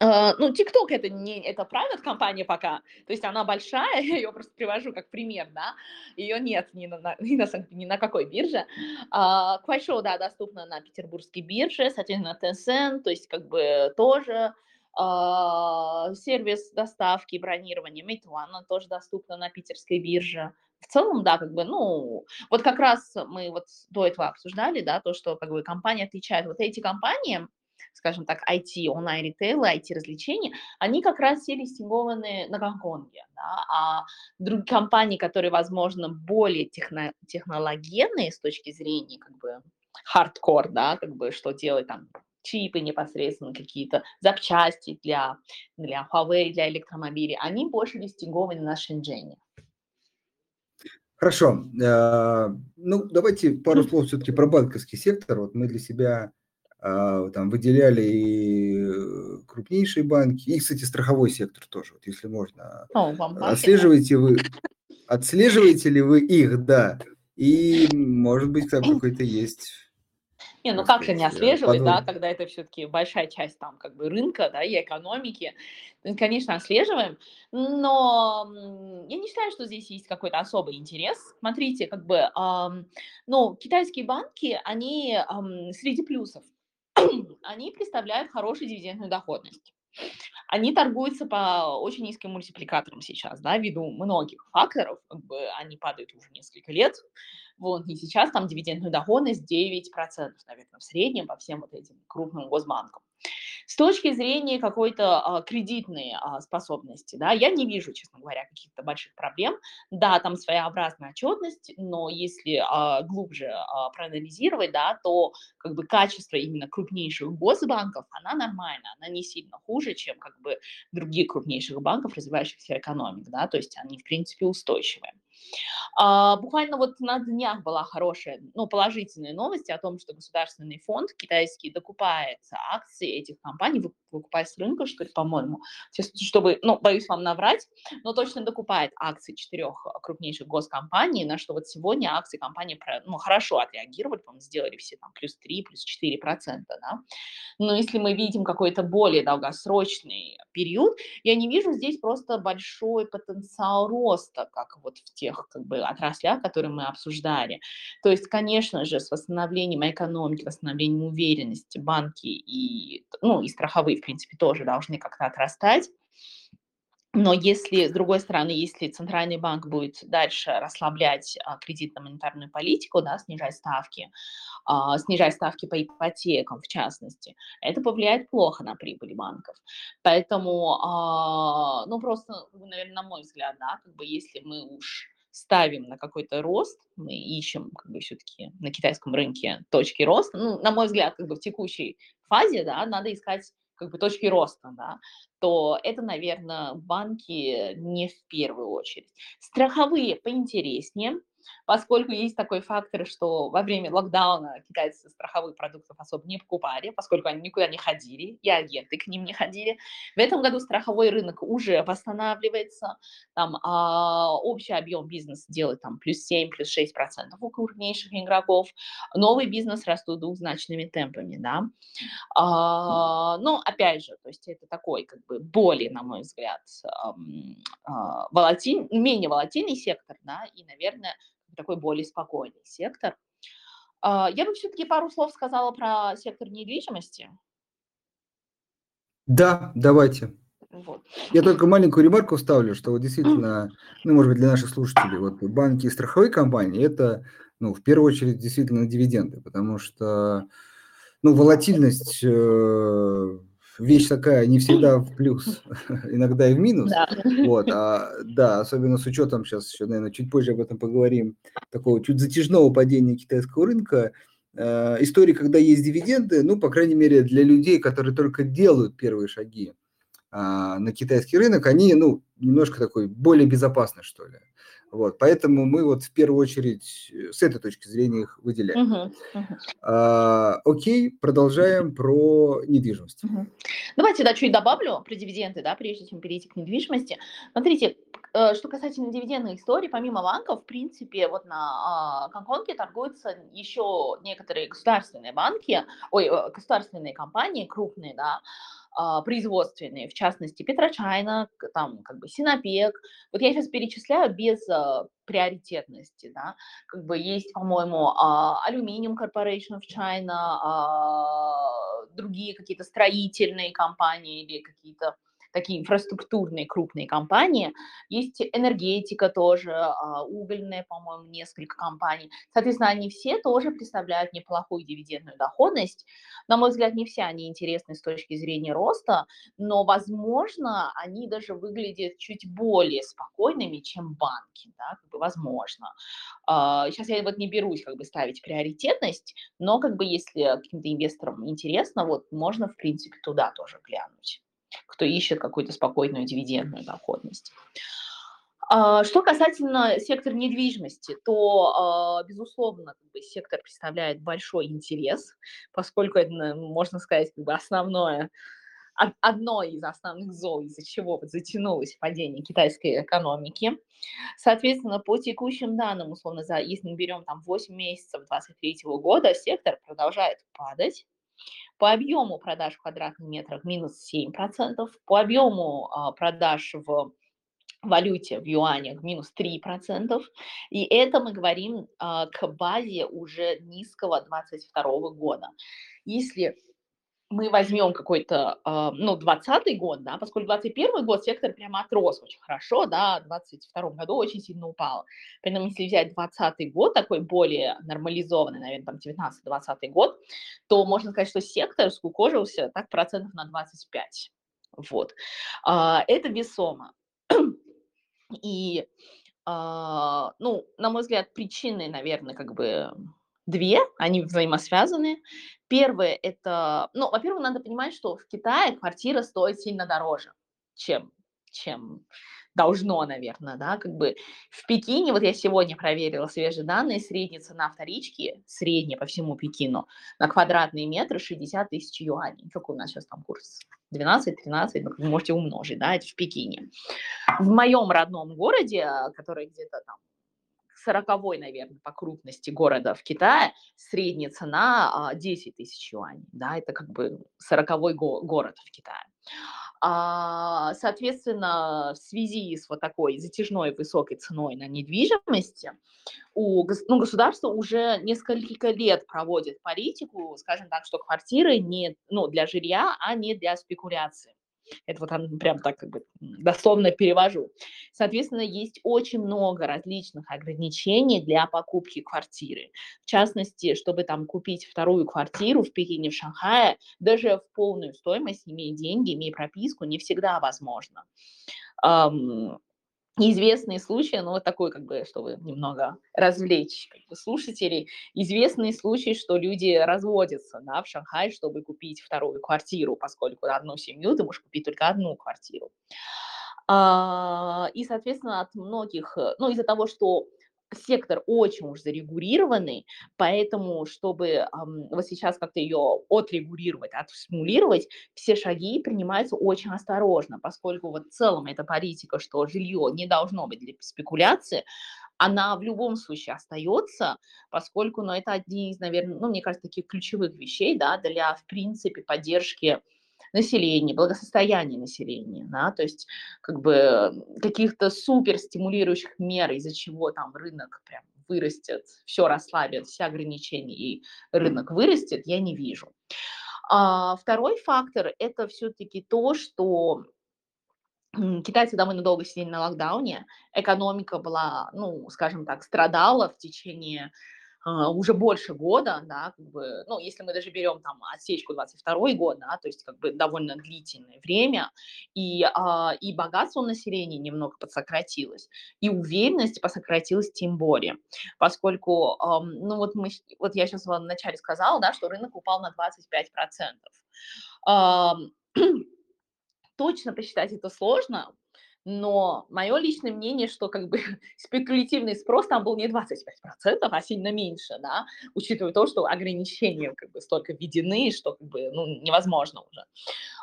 Uh, ну, TikTok это не это private компания пока, то есть она большая, я ее просто привожу как пример, да, ее нет ни на, ни на, ни на какой бирже. Uh, да, доступна на петербургской бирже, соответственно, Tencent, то есть как бы тоже а, сервис доставки, бронирования Meituan, он тоже доступна на питерской бирже. В целом, да, как бы, ну, вот как раз мы вот до этого обсуждали, да, то, что как бы компания отличает. Вот эти компании, скажем так, IT, онлайн-ритейлы, IT-развлечения, они как раз все листингованы на Гонконге, да, а другие компании, которые, возможно, более техно технологенные с точки зрения, как бы, хардкор, да, как бы, что делать там чипы непосредственно какие-то, запчасти для, для Huawei, для электромобилей, они больше листингованы на Шэньчжэне.
Хорошо. Э, ну, давайте пару слов все-таки про банковский сектор. Вот мы для себя э, там выделяли и крупнейшие банки, и, кстати, страховой сектор тоже, вот если можно. О, отслеживаете вы, отслеживаете ли вы их, да, и, может быть, там какой-то есть
не, ну как же не отслеживать, да, когда это все-таки большая часть там как бы рынка, да, и экономики. Ну, конечно, отслеживаем, но я не считаю, что здесь есть какой-то особый интерес. Смотрите, как бы, эм, ну, китайские банки, они эм, среди плюсов, они представляют хорошую дивидендную доходность. Они торгуются по очень низким мультипликаторам сейчас, да, ввиду многих факторов, как бы они падают уже несколько лет, вот, и сейчас там дивидендная доходность 9%, наверное, в среднем по всем вот этим крупным госбанкам. С точки зрения какой-то а, кредитной а, способности, да, я не вижу, честно говоря, каких-то больших проблем. Да, там своеобразная отчетность, но если а, глубже а, проанализировать, да, то как бы качество именно крупнейших госбанков, она нормальная, она не сильно хуже, чем как бы других крупнейших банков, развивающихся экономик, да, то есть они, в принципе, устойчивые. А, буквально вот на днях была хорошая, ну, положительная новость о том, что государственный фонд китайский докупает акции этих компаний, выкупает с рынка, что ли, по-моему, чтобы, ну, боюсь вам наврать, но точно докупает акции четырех крупнейших госкомпаний, на что вот сегодня акции компании, ну, хорошо отреагировали, по-моему, сделали все там плюс 3, плюс 4 процента, да. Но если мы видим какой-то более долгосрочный период, я не вижу здесь просто большой потенциал роста, как вот в тех как бы отраслях, которые мы обсуждали. То есть, конечно же, с восстановлением экономики, восстановлением уверенности банки и, ну, и страховые, в принципе, тоже должны как-то отрастать. Но если, с другой стороны, если Центральный банк будет дальше расслаблять а, кредитно-монетарную политику, да, снижать ставки, а, снижать ставки по ипотекам, в частности, это повлияет плохо на прибыль банков. Поэтому, а, ну, просто, наверное, на мой взгляд, да, как бы если мы уж ставим на какой-то рост, мы ищем как бы все-таки на китайском рынке точки роста, ну, на мой взгляд, как бы в текущей фазе, да, надо искать как бы точки роста, да, то это, наверное, банки не в первую очередь. Страховые поинтереснее, поскольку есть такой фактор, что во время локдауна китайцы страховых продуктов особо не покупали, поскольку они никуда не ходили, и агенты к ним не ходили. В этом году страховой рынок уже восстанавливается, там а, общий объем бизнеса делает там плюс 7, плюс 6 процентов у крупнейших игроков. Новый бизнес растут двухзначными темпами, да. А, но опять же, то есть это такой как бы более, на мой взгляд, а, волатиль, менее волатильный сектор, да, и, наверное, такой более спокойный сектор. А, я бы все-таки пару слов сказала про сектор недвижимости.
Да, давайте. Вот. Я только маленькую ремарку вставлю, что вот действительно, ну, может быть, для наших слушателей, вот банки и страховые компании, это, ну, в первую очередь, действительно дивиденды, потому что, ну, волатильность э, вещь такая не всегда в плюс, иногда и в минус. Да. Вот, а, да, особенно с учетом, сейчас еще, наверное, чуть позже об этом поговорим, такого чуть затяжного падения китайского рынка. Э, истории, когда есть дивиденды, ну, по крайней мере, для людей, которые только делают первые шаги э, на китайский рынок, они, ну, немножко такой более безопасны, что ли. Вот, поэтому мы вот в первую очередь э, с этой точки зрения их выделяем. Uh-huh, uh-huh. А, окей, продолжаем про недвижимость. Uh-huh.
Давайте да, чуть добавлю про дивиденды, да, прежде чем перейти к недвижимости. Смотрите, э, что касательно дивидендной истории, помимо банков, в принципе, вот на а, Гонконге торгуются еще некоторые государственные банки, ой, э, государственные компании крупные, да, производственные, в частности, Петрочайна, там, как бы, Синопек. Вот я сейчас перечисляю без а, приоритетности, да, как бы есть, по-моему, Алюминиум Corporation of China, а, другие какие-то строительные компании или какие-то такие инфраструктурные крупные компании. Есть энергетика тоже, а, угольная, по-моему, несколько компаний. Соответственно, они все тоже представляют неплохую дивидендную доходность. На мой взгляд, не все они интересны с точки зрения роста, но, возможно, они даже выглядят чуть более спокойными, чем банки, да, как бы возможно. Сейчас а, я вот не берусь как бы ставить приоритетность, но как бы если каким-то инвесторам интересно, вот можно, в принципе, туда тоже глянуть кто ищет какую-то спокойную дивидендную доходность. А, что касательно сектора недвижимости, то, а, безусловно, как бы, сектор представляет большой интерес, поскольку это, можно сказать, как бы основное, одно из основных зол, из-за чего затянулось падение китайской экономики. Соответственно, по текущим данным, условно, за, если мы берем там 8 месяцев 2023 года, сектор продолжает падать. По объему продаж в квадратных метрах минус 7%, по объему а, продаж в валюте, в юанях минус 3%. И это мы говорим а, к базе уже низкого 22 года. Если мы возьмем какой-то, э, ну, 20 год, да, поскольку 21 год сектор прямо отрос очень хорошо, да, в 22 году очень сильно упал. Поэтому если взять 20 год, такой более нормализованный, наверное, там 19-20 год, то можно сказать, что сектор скукожился так процентов на 25. Вот. А, это весомо. И, а, ну, на мой взгляд, причины, наверное, как бы две, они взаимосвязаны. Первое – это, ну, во-первых, надо понимать, что в Китае квартира стоит сильно дороже, чем, чем должно, наверное, да, как бы в Пекине, вот я сегодня проверила свежие данные, средняя цена вторички, средняя по всему Пекину, на квадратный метр 60 тысяч юаней. Какой у нас сейчас там курс? 12-13, ну, вы можете умножить, да, это в Пекине. В моем родном городе, который где-то там сороковой, наверное, по крупности города в Китае, средняя цена 10 а, тысяч юаней, да, это как бы сороковой го- город в Китае. А, соответственно, в связи с вот такой затяжной высокой ценой на недвижимости, у ну, государство уже несколько лет проводит политику, скажем так, что квартиры не ну, для жилья, а не для спекуляции. Это вот там прям так как бы дословно перевожу. Соответственно, есть очень много различных ограничений для покупки квартиры. В частности, чтобы там купить вторую квартиру в Пекине, в Шанхае, даже в полную стоимость, имея деньги, имея прописку, не всегда возможно известные случаи, ну вот такой как бы, чтобы немного развлечь как бы, слушателей, известные случаи, что люди разводятся да, в Шанхай, чтобы купить вторую квартиру, поскольку одну семью ты можешь купить только одну квартиру. А, и, соответственно, от многих, ну, из-за того, что сектор очень уж зарегулированный, поэтому, чтобы эм, вот сейчас как-то ее отрегулировать, отстимулировать, все шаги принимаются очень осторожно, поскольку вот в целом эта политика, что жилье не должно быть для спекуляции, она в любом случае остается, поскольку, ну, это одни из, наверное, ну, мне кажется, таких ключевых вещей, да, для, в принципе, поддержки населения, благосостояния населения, да, то есть как бы каких-то супер стимулирующих мер, из-за чего там рынок прям вырастет, все расслабит, все ограничения, и рынок вырастет, я не вижу. А второй фактор – это все-таки то, что китайцы довольно долго сидели на локдауне, экономика была, ну, скажем так, страдала в течение уже больше года, да, как бы, ну, если мы даже берем там отсечку 22 год, да, то есть как бы довольно длительное время, и, а, и богатство населения немного подсократилось, и уверенность посократилась тем более, поскольку, а, ну, вот мы, вот я сейчас вам вначале сказала, да, что рынок упал на 25%. А, точно посчитать это сложно, но мое личное мнение, что как бы спекулятивный спрос там был не 25%, а сильно меньше, да, учитывая то, что ограничения как бы столько введены, что как бы ну, невозможно уже.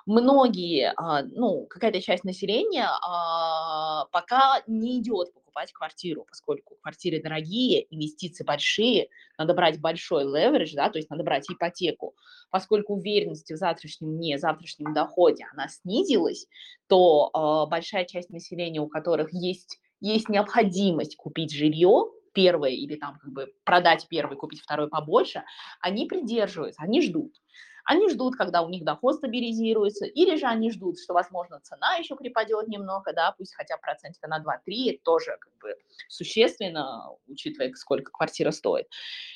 Многие, а, ну, какая-то часть населения а, пока не идет покупать квартиру, поскольку квартиры дорогие, инвестиции большие, надо брать большой леверидж, да, то есть надо брать ипотеку. Поскольку уверенность в завтрашнем дне, завтрашнем доходе, она снизилась, то э, большая часть населения, у которых есть, есть необходимость купить жилье, первое или там как бы продать первый, купить второй побольше, они придерживаются, они ждут. Они ждут, когда у них доход стабилизируется, или же они ждут, что, возможно, цена еще припадет немного, да, пусть хотя процентика на 2-3, это тоже как бы существенно, учитывая, сколько квартира стоит.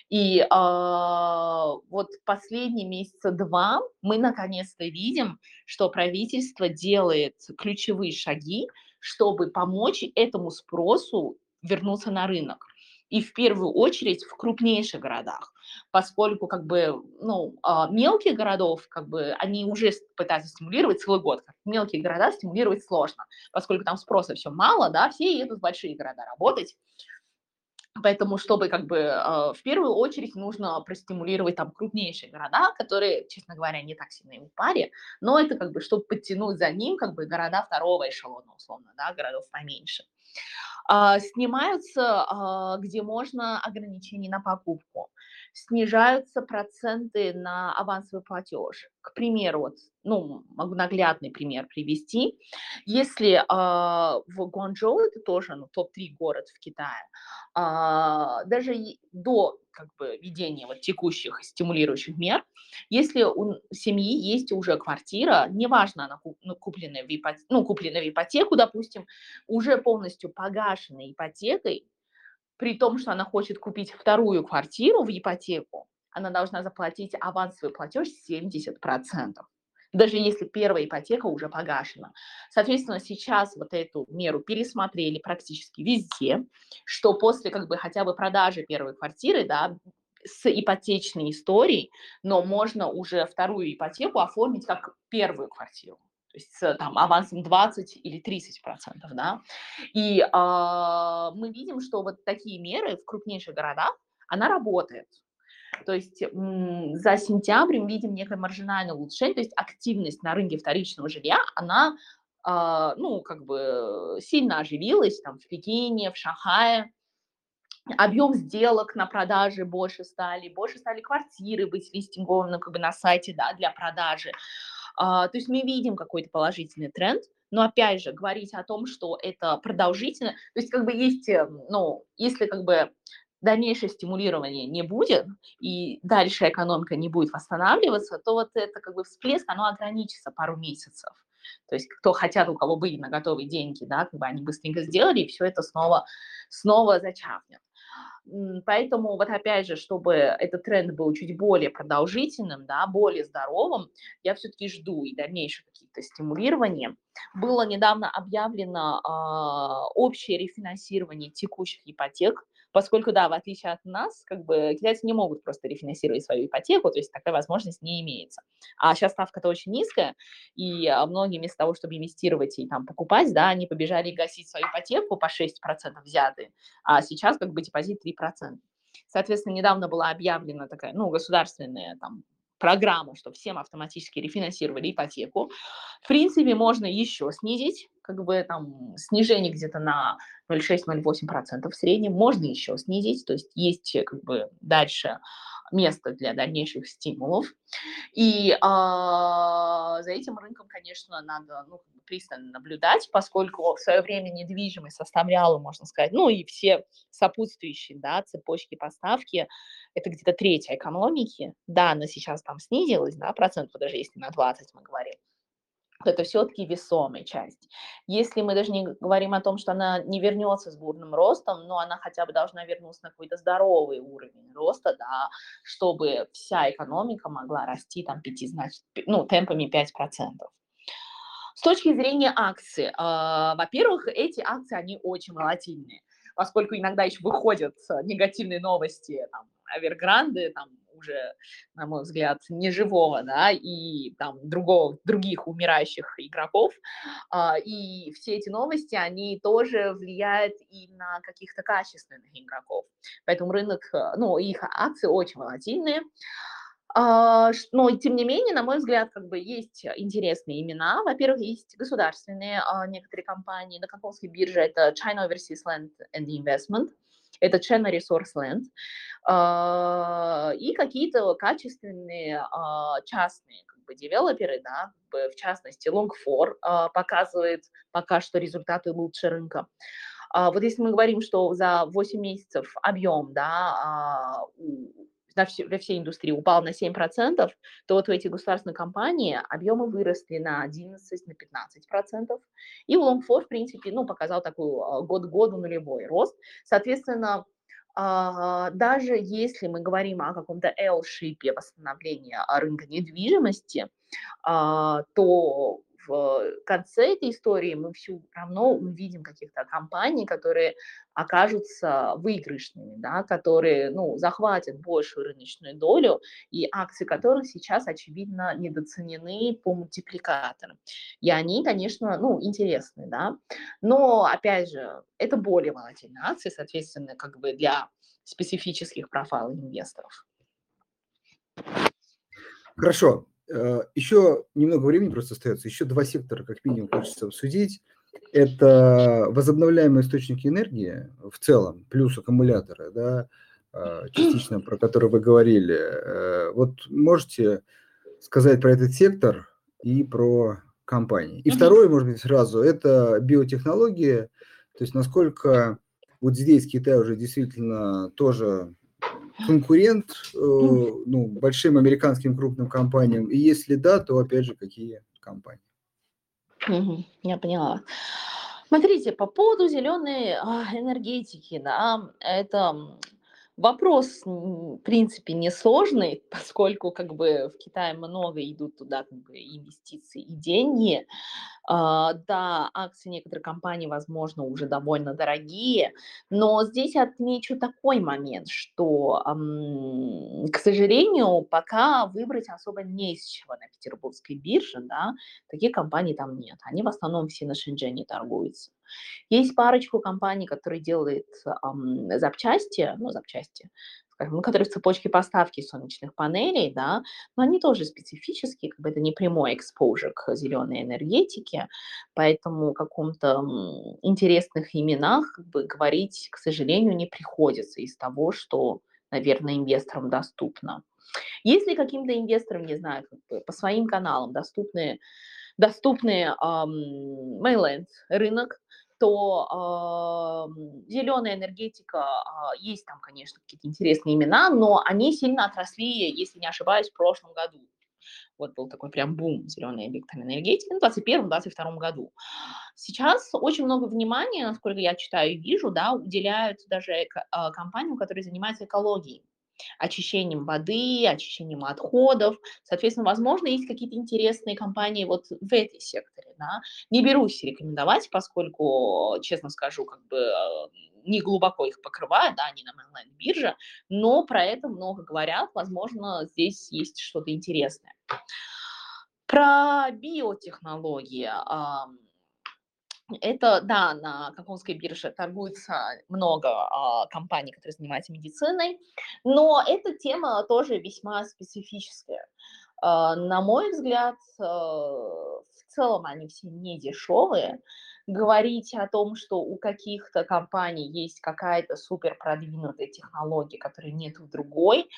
И э, вот последние месяца два мы наконец-то видим, что правительство делает ключевые шаги, чтобы помочь этому спросу вернуться на рынок и в первую очередь в крупнейших городах, поскольку как бы, ну, а, мелкие городов, как бы, они уже пытаются стимулировать целый год. Мелкие города стимулировать сложно, поскольку там спроса все мало, да, все едут в большие города работать, Поэтому, чтобы как бы а, в первую очередь нужно простимулировать там крупнейшие города, которые, честно говоря, не так сильно в паре, но это как бы, чтобы подтянуть за ним как бы города второго эшелона, условно, да, городов поменьше. А, снимаются, а, где можно, ограничения на покупку. Снижаются проценты на авансовый платеж. К примеру, вот, ну, могу наглядный пример привести. Если а, в Гуанчжоу, это тоже ну, топ-3 город в Китае, даже до как бы, введения вот, текущих стимулирующих мер, если у семьи есть уже квартира, неважно, она ну, куплена, в ипотеку, ну, куплена в ипотеку, допустим, уже полностью погашенной ипотекой, при том, что она хочет купить вторую квартиру в ипотеку, она должна заплатить авансовый платеж 70%, даже если первая ипотека уже погашена. Соответственно, сейчас вот эту меру пересмотрели практически везде, что после как бы хотя бы продажи первой квартиры, да, с ипотечной историей, но можно уже вторую ипотеку оформить как первую квартиру. То есть с там, авансом 20 или 30 процентов, да, и э, мы видим, что вот такие меры в крупнейших городах, она работает, то есть за сентябрь мы видим некое маржинальное улучшение, то есть активность на рынке вторичного жилья, она, э, ну, как бы сильно оживилась, там, в Пекине, в Шанхае, объем сделок на продаже больше стали, больше стали квартиры быть листингованы как бы на сайте, да, для продажи, а, то есть мы видим какой-то положительный тренд, но опять же говорить о том, что это продолжительно, то есть как бы есть, э, ну, если как бы дальнейшее стимулирование не будет, и дальше экономика не будет восстанавливаться, то вот это как бы всплеск, оно ограничится пару месяцев. То есть кто хотят, у кого были на готовые деньги, да, как бы они быстренько сделали, и все это снова, снова зачахнет. Поэтому вот опять же, чтобы этот тренд был чуть более продолжительным, да, более здоровым, я все-таки жду и дальнейших каких-то стимулирования. Было недавно объявлено э, общее рефинансирование текущих ипотек поскольку, да, в отличие от нас, как бы китайцы не могут просто рефинансировать свою ипотеку, то есть такая возможность не имеется. А сейчас ставка-то очень низкая, и а, многие вместо того, чтобы инвестировать и там покупать, да, они побежали гасить свою ипотеку по 6% взятые, а сейчас как бы депозит 3%. Соответственно, недавно была объявлена такая, ну, государственная там программу, чтобы всем автоматически рефинансировали ипотеку. В принципе, можно еще снизить, как бы там снижение где-то на 0,6-0,8% в среднем, можно еще снизить, то есть есть как бы дальше место для дальнейших стимулов. И а, за этим рынком, конечно, надо ну, пристально наблюдать, поскольку в свое время недвижимость составляла, можно сказать, ну и все сопутствующие да, цепочки поставки, это где-то третья экономики. Да, она сейчас там снизилась, да, процент, даже если на 20 мы говорим, это все-таки весомая часть. Если мы даже не говорим о том, что она не вернется с бурным ростом, но она хотя бы должна вернуться на какой-то здоровый уровень роста, да, чтобы вся экономика могла расти там 5, значит, ну, темпами 5%. С точки зрения акций, э, во-первых, эти акции, они очень волатильные, поскольку иногда еще выходят негативные новости, там, Авергранды, там, уже, на мой взгляд, неживого, да, и там другого, других умирающих игроков. А, и все эти новости, они тоже влияют и на каких-то качественных игроков. Поэтому рынок, э, ну, их акции очень волатильные. А, но, тем не менее, на мой взгляд, как бы есть интересные имена. Во-первых, есть государственные а, некоторые компании. На Гонконгской бирже это China Overseas Land and Investment – это China Resource Land, а, и какие-то качественные а, частные как бы, девелоперы, да, в частности Long4 а, показывает пока что результаты лучше рынка. Вот если мы говорим, что за 8 месяцев объем да, на во всей индустрии упал на 7%, то вот у этих государственных компаний объемы выросли на 11, на 15%. И Long4, в принципе, ну, показал такой а, год к году нулевой рост. Соответственно, а, даже если мы говорим о каком-то L-шипе восстановления рынка недвижимости, а, то в конце этой истории мы все равно увидим каких-то компаний, которые окажутся выигрышными, да, которые ну, захватят большую рыночную долю, и акции которых сейчас, очевидно, недоценены по мультипликаторам. И они, конечно, ну, интересны, да, но, опять же, это более волатильные акции, соответственно, как бы для специфических профайлов инвесторов.
Хорошо. Э, еще немного времени просто остается. Еще два сектора, как минимум, хочется обсудить. это возобновляемые источники энергии в целом, плюс аккумуляторы, да, а, частично про который вы говорили. Э, вот можете сказать про этот сектор и про компании. И второе, может быть, сразу, это биотехнологии, то есть насколько вот здесь Китай уже действительно тоже конкурент э, ну, большим американским крупным компаниям, и если да, то опять же какие компании?
я поняла. Смотрите, по поводу зеленой а, энергетики, да, это Вопрос, в принципе, несложный, поскольку как бы в Китае много идут туда как бы, инвестиции и деньги. А, да, акции некоторых компаний, возможно, уже довольно дорогие, но здесь отмечу такой момент, что, к сожалению, пока выбрать особо не из чего на петербургской бирже, да, таких компаний там нет. Они в основном все на Шэньчжэне торгуются. Есть парочку компаний, которые делают ам, запчасти, ну, запчасти, скажем, ну, которые в цепочке поставки солнечных панелей, да, но они тоже специфические, как бы это не прямой exposure к зеленой энергетике, поэтому каком-то интересных именах как бы, говорить, к сожалению, не приходится из того, что, наверное, инвесторам доступно. Если каким-то инвесторам, не знаю, как бы по своим каналам доступны доступный эм, Mainland рынок, то э, зеленая энергетика, э, есть там, конечно, какие-то интересные имена, но они сильно отросли, если не ошибаюсь, в прошлом году. Вот был такой прям бум зеленой электроэнергетики в 2021-2022 году. Сейчас очень много внимания, насколько я читаю и вижу, да, уделяют даже эко- компаниям, которые занимаются экологией очищением воды, очищением отходов. Соответственно, возможно, есть какие-то интересные компании вот в этой секторе. Да? Не берусь рекомендовать, поскольку, честно скажу, как бы э, не глубоко их покрываю, да, они на mainland бирже, но про это много говорят, возможно, здесь есть что-то интересное. Про биотехнологии. Это, да, на Гонконгской бирже торгуется много а, компаний, которые занимаются медициной, но эта тема тоже весьма специфическая. А, на мой взгляд, а, в целом они все не дешевые. Говорить о том, что у каких-то компаний есть какая-то супер продвинутая технология, которой нет у другой,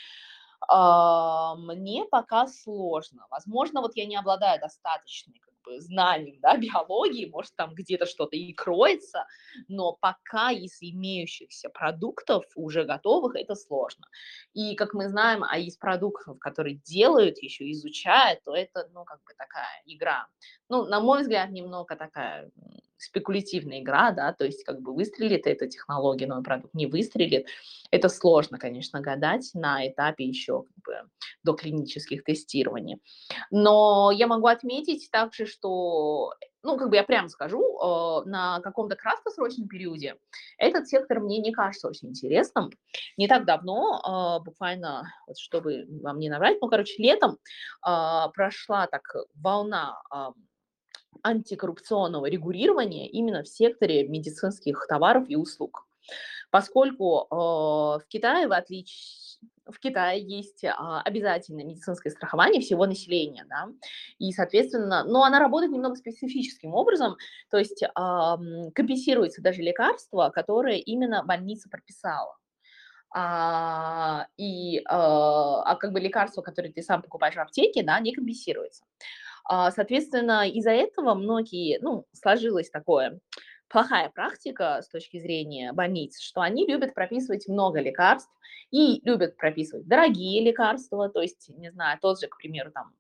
а, мне пока сложно. Возможно, вот я не обладаю достаточной знанием да, биологии, может, там где-то что-то и кроется, но пока из имеющихся продуктов уже готовых это сложно. И, как мы знаем, а из продуктов, которые делают, еще изучают, то это, ну, как бы такая игра. Ну, на мой взгляд, немного такая спекулятивная игра, да, то есть как бы выстрелит эта технология, новый продукт не выстрелит. Это сложно, конечно, гадать на этапе еще как бы до клинических тестирований. Но я могу отметить также, что ну, как бы я прямо скажу, э, на каком-то краткосрочном периоде этот сектор мне не кажется очень интересным. Не так давно, э, буквально, вот чтобы вам не наврать, ну, короче, летом э, прошла так волна антикоррупционного регулирования именно в секторе медицинских товаров и услуг. Поскольку э, в Китае, в отличие в Китае есть а, обязательное медицинское страхование всего населения, да, и, соответственно, но она работает немного специфическим образом, то есть а, компенсируется даже лекарство, которое именно больница прописала. А, и а, а как бы лекарство, которое ты сам покупаешь в аптеке, да, не компенсируется. А, соответственно, из-за этого многие, ну, сложилось такое, плохая практика с точки зрения больниц, что они любят прописывать много лекарств и любят прописывать дорогие лекарства, то есть, не знаю, тот же, к примеру, там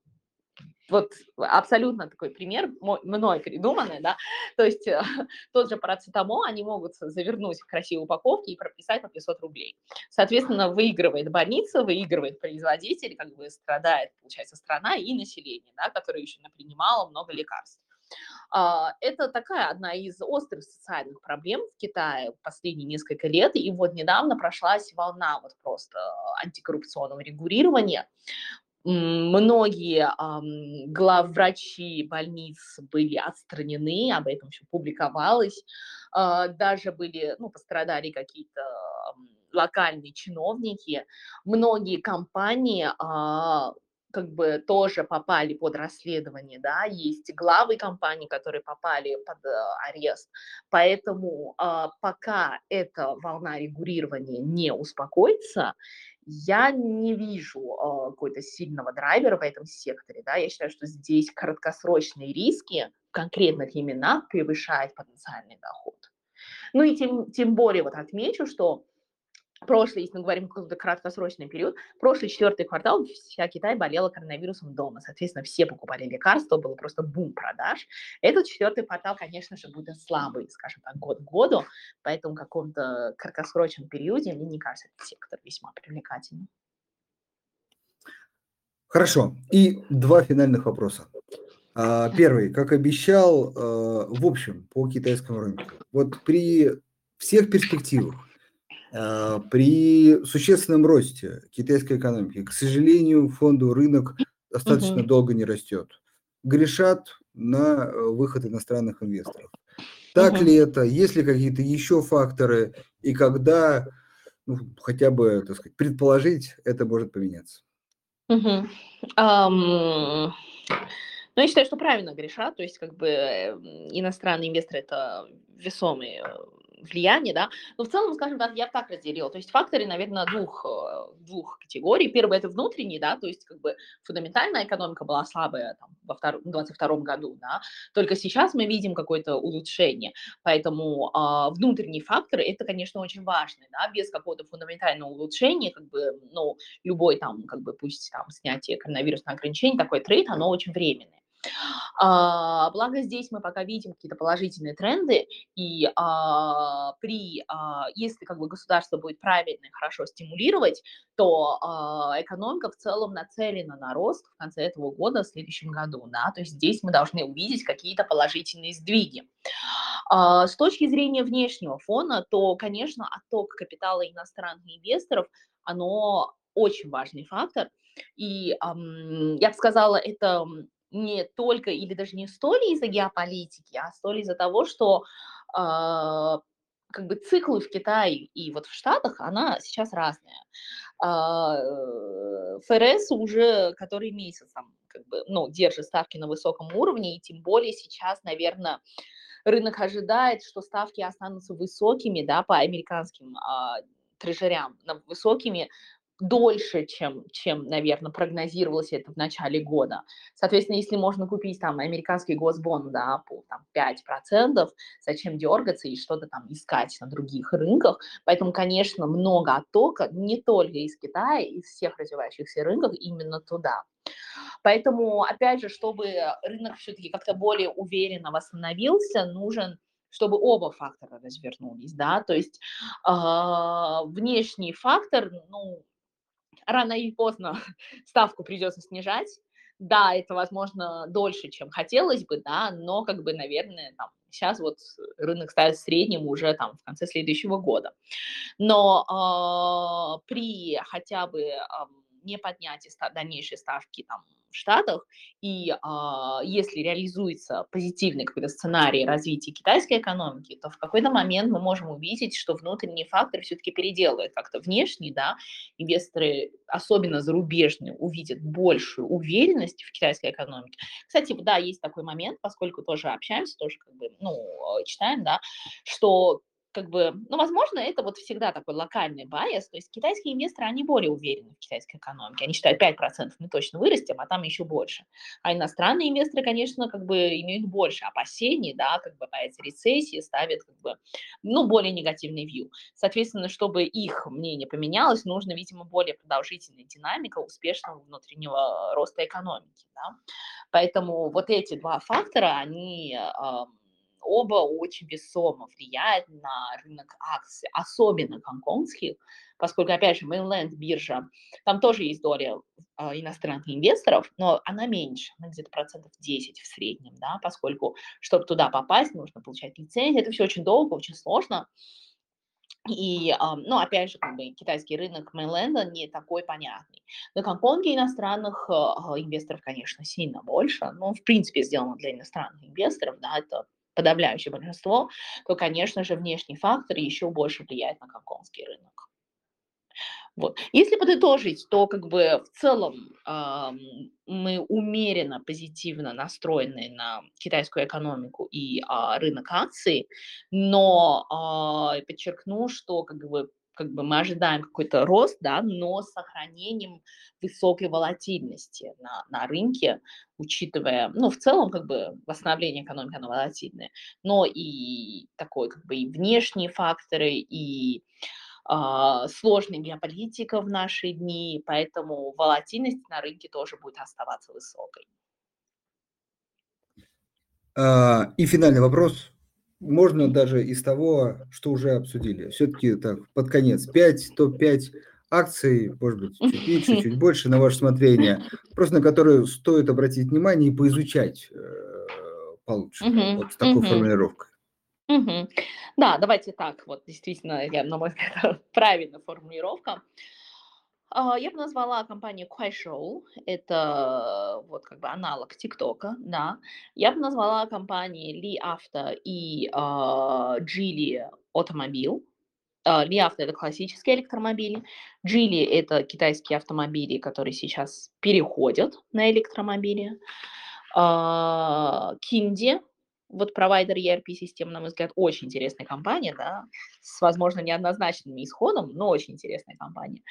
вот абсолютно такой пример, мой, мной придуманный, да, то есть э, тот же парацетамол они могут завернуть в красивые упаковки и прописать по 500 рублей. Соответственно, выигрывает больница, выигрывает производитель, как бы страдает, получается, страна и население, да, которое еще принимало много лекарств. А, это такая одна из острых социальных проблем в Китае последние несколько лет, и вот недавно прошлась волна вот просто антикоррупционного регулирования, Многие э, главврачи больниц были отстранены, об этом еще публиковалось. Э, даже были, ну, пострадали какие-то локальные чиновники. Многие компании э, как бы тоже попали под расследование, да, есть главы компаний, которые попали под э, арест, поэтому э, пока эта волна регулирования не успокоится, я не вижу э, какой-то сильного драйвера в этом секторе, да, я считаю, что здесь краткосрочные риски в конкретных именах превышают потенциальный доход. Ну и тем, тем более вот отмечу, что прошлый, если мы говорим какой-то краткосрочный период, прошлый четвертый квартал вся Китай болела коронавирусом дома. Соответственно, все покупали лекарства, был просто бум продаж. Этот четвертый квартал, конечно же, будет слабый, скажем так, год к году. Поэтому в каком-то краткосрочном периоде, мне не кажется, этот сектор весьма привлекательным.
Хорошо. И два финальных вопроса. А, первый, как обещал, э, в общем, по китайскому рынку. Вот при всех перспективах, при существенном росте китайской экономики, к сожалению, фонду рынок достаточно угу. долго не растет. Грешат на э, выход иностранных инвесторов. Так угу. ли это? Есть ли какие-то еще факторы? И когда, ну, хотя бы, так сказать, предположить, это может поменяться?
Угу. Um... Но я считаю, что правильно грешат, то есть как бы иностранные инвесторы это весомый э, влияние, да, но в целом, скажем так, я так разделила, то есть факторы, наверное, двух, э, двух категорий. Первый – это внутренний, да, то есть как бы фундаментальная экономика была слабая там, во 2022 году, да, только сейчас мы видим какое-то улучшение, поэтому э, внутренний фактор – это, конечно, очень важный, да, без какого-то фундаментального улучшения, как бы, ну, любой там, как бы, пусть там снятие коронавирусных ограничений, такой трейд, оно очень временное. А, благо здесь мы пока видим какие-то положительные тренды, и а, при, а, если как бы государство будет правильно и хорошо стимулировать, то а, экономика в целом нацелена на рост в конце этого года, в следующем году, да, то есть здесь мы должны увидеть какие-то положительные сдвиги. А, с точки зрения внешнего фона, то, конечно, отток капитала иностранных инвесторов, оно очень важный фактор, и я бы сказала, это не только или даже не столь из-за геополитики, а столь из-за того, что э, как бы циклы в Китае и вот в Штатах, она сейчас разная. Э, ФРС уже который месяц там, как бы, ну, держит ставки на высоком уровне, и тем более сейчас, наверное, рынок ожидает, что ставки останутся высокими, да, по американским э, трежерям, высокими дольше, чем, чем, наверное, прогнозировалось это в начале года. Соответственно, если можно купить там американский госбонд, да, по там, 5%, зачем дергаться и что-то там искать на других рынках? Поэтому, конечно, много оттока не только из Китая, из всех развивающихся рынков именно туда. Поэтому, опять же, чтобы рынок все-таки как-то более уверенно восстановился, нужен чтобы оба фактора развернулись, да, то есть э, внешний фактор, ну, рано или поздно ставку придется снижать. Да, это, возможно, дольше, чем хотелось бы, да, но, как бы, наверное, там, сейчас вот рынок ставит в среднем уже там в конце следующего года. Но э, при хотя бы э, не поднятии дальнейшей ставки там в Штатах, и э, если реализуется позитивный какой-то сценарий развития китайской экономики, то в какой-то момент мы можем увидеть, что внутренний фактор все-таки переделывает как-то внешний, да, инвесторы, особенно зарубежные, увидят большую уверенность в китайской экономике. Кстати, да, есть такой момент, поскольку тоже общаемся, тоже как бы, ну, читаем, да, что как бы, ну, возможно, это вот всегда такой локальный байс, то есть китайские инвесторы, они более уверены в китайской экономике, они считают 5% мы точно вырастем, а там еще больше. А иностранные инвесторы, конечно, как бы имеют больше опасений, да, как бы боятся рецессии, ставят как бы, ну, более негативный вью. Соответственно, чтобы их мнение поменялось, нужно, видимо, более продолжительная динамика успешного внутреннего роста экономики, да. Поэтому вот эти два фактора, они оба очень весомо влияют на рынок акций, особенно гонконгских, поскольку, опять же, Mainland биржа, там тоже есть доля э, иностранных инвесторов, но она меньше, она где-то процентов 10 в среднем, да, поскольку, чтобы туда попасть, нужно получать лицензию, это все очень долго, очень сложно, и, ну, опять же, как бы китайский рынок Мейленда не такой понятный. На Гонконге иностранных а, инвесторов, конечно, сильно больше, но, в принципе, сделано для иностранных инвесторов, да, это подавляющее большинство, то, конечно же, внешний фактор еще больше влияет на гонконгский рынок. Вот. Если подытожить, то как бы в целом э, мы умеренно позитивно настроены на китайскую экономику и э, рынок акций, но э, подчеркну, что как бы как бы мы ожидаем какой-то рост, да, но с сохранением высокой волатильности на, на рынке, учитывая, ну, в целом, как бы, восстановление экономики, оно волатильное, но и такой, как бы, и внешние факторы, и э, сложная геополитика в наши дни, поэтому волатильность на рынке тоже будет оставаться высокой.
А, и финальный вопрос можно даже из того, что уже обсудили. Все-таки так, под конец, 5, топ-5 акций, может быть, чуть меньше, чуть больше, на ваше смотрение, просто на которые стоит обратить внимание и поизучать э, получше. Вот с такой формулировкой.
Да, давайте так, вот действительно, я, на мой взгляд, правильная формулировка. А, я бы назвала компанию Kuaishou, это вот как бы аналог ТикТока, да. Я бы назвала компании Li Auto и uh, Geely Automobile. Uh, Li Auto это классические электромобили, Geely это китайские автомобили, которые сейчас переходят на электромобили. Kindi вот провайдер ERP-систем, на мой взгляд, очень интересная компания, да, с, возможно, неоднозначным исходом, но очень интересная компания.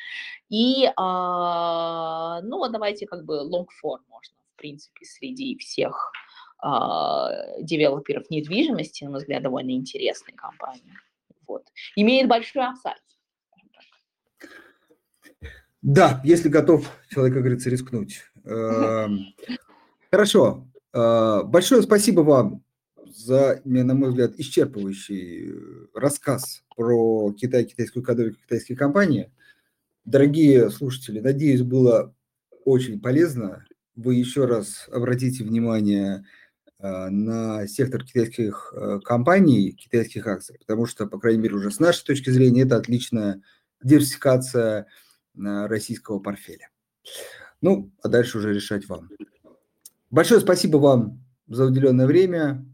И, а, ну, вот давайте как бы long form можно, в принципе, среди всех а, девелоперов недвижимости, на мой взгляд, довольно интересная компания. Вот. Имеет большой апсайд.
Да, если готов человек, как говорится, рискнуть. Эм, хорошо. Э, большое спасибо вам за, на мой взгляд, исчерпывающий э, рассказ про Китай, китайскую экономику, китайские компании. Дорогие слушатели, надеюсь, было очень полезно. Вы еще раз обратите внимание э, на сектор китайских э, компаний, китайских акций, потому что, по крайней мере, уже с нашей точки зрения, это отличная диверсификация российского портфеля. Ну, а дальше уже решать вам. Большое спасибо вам за уделенное время.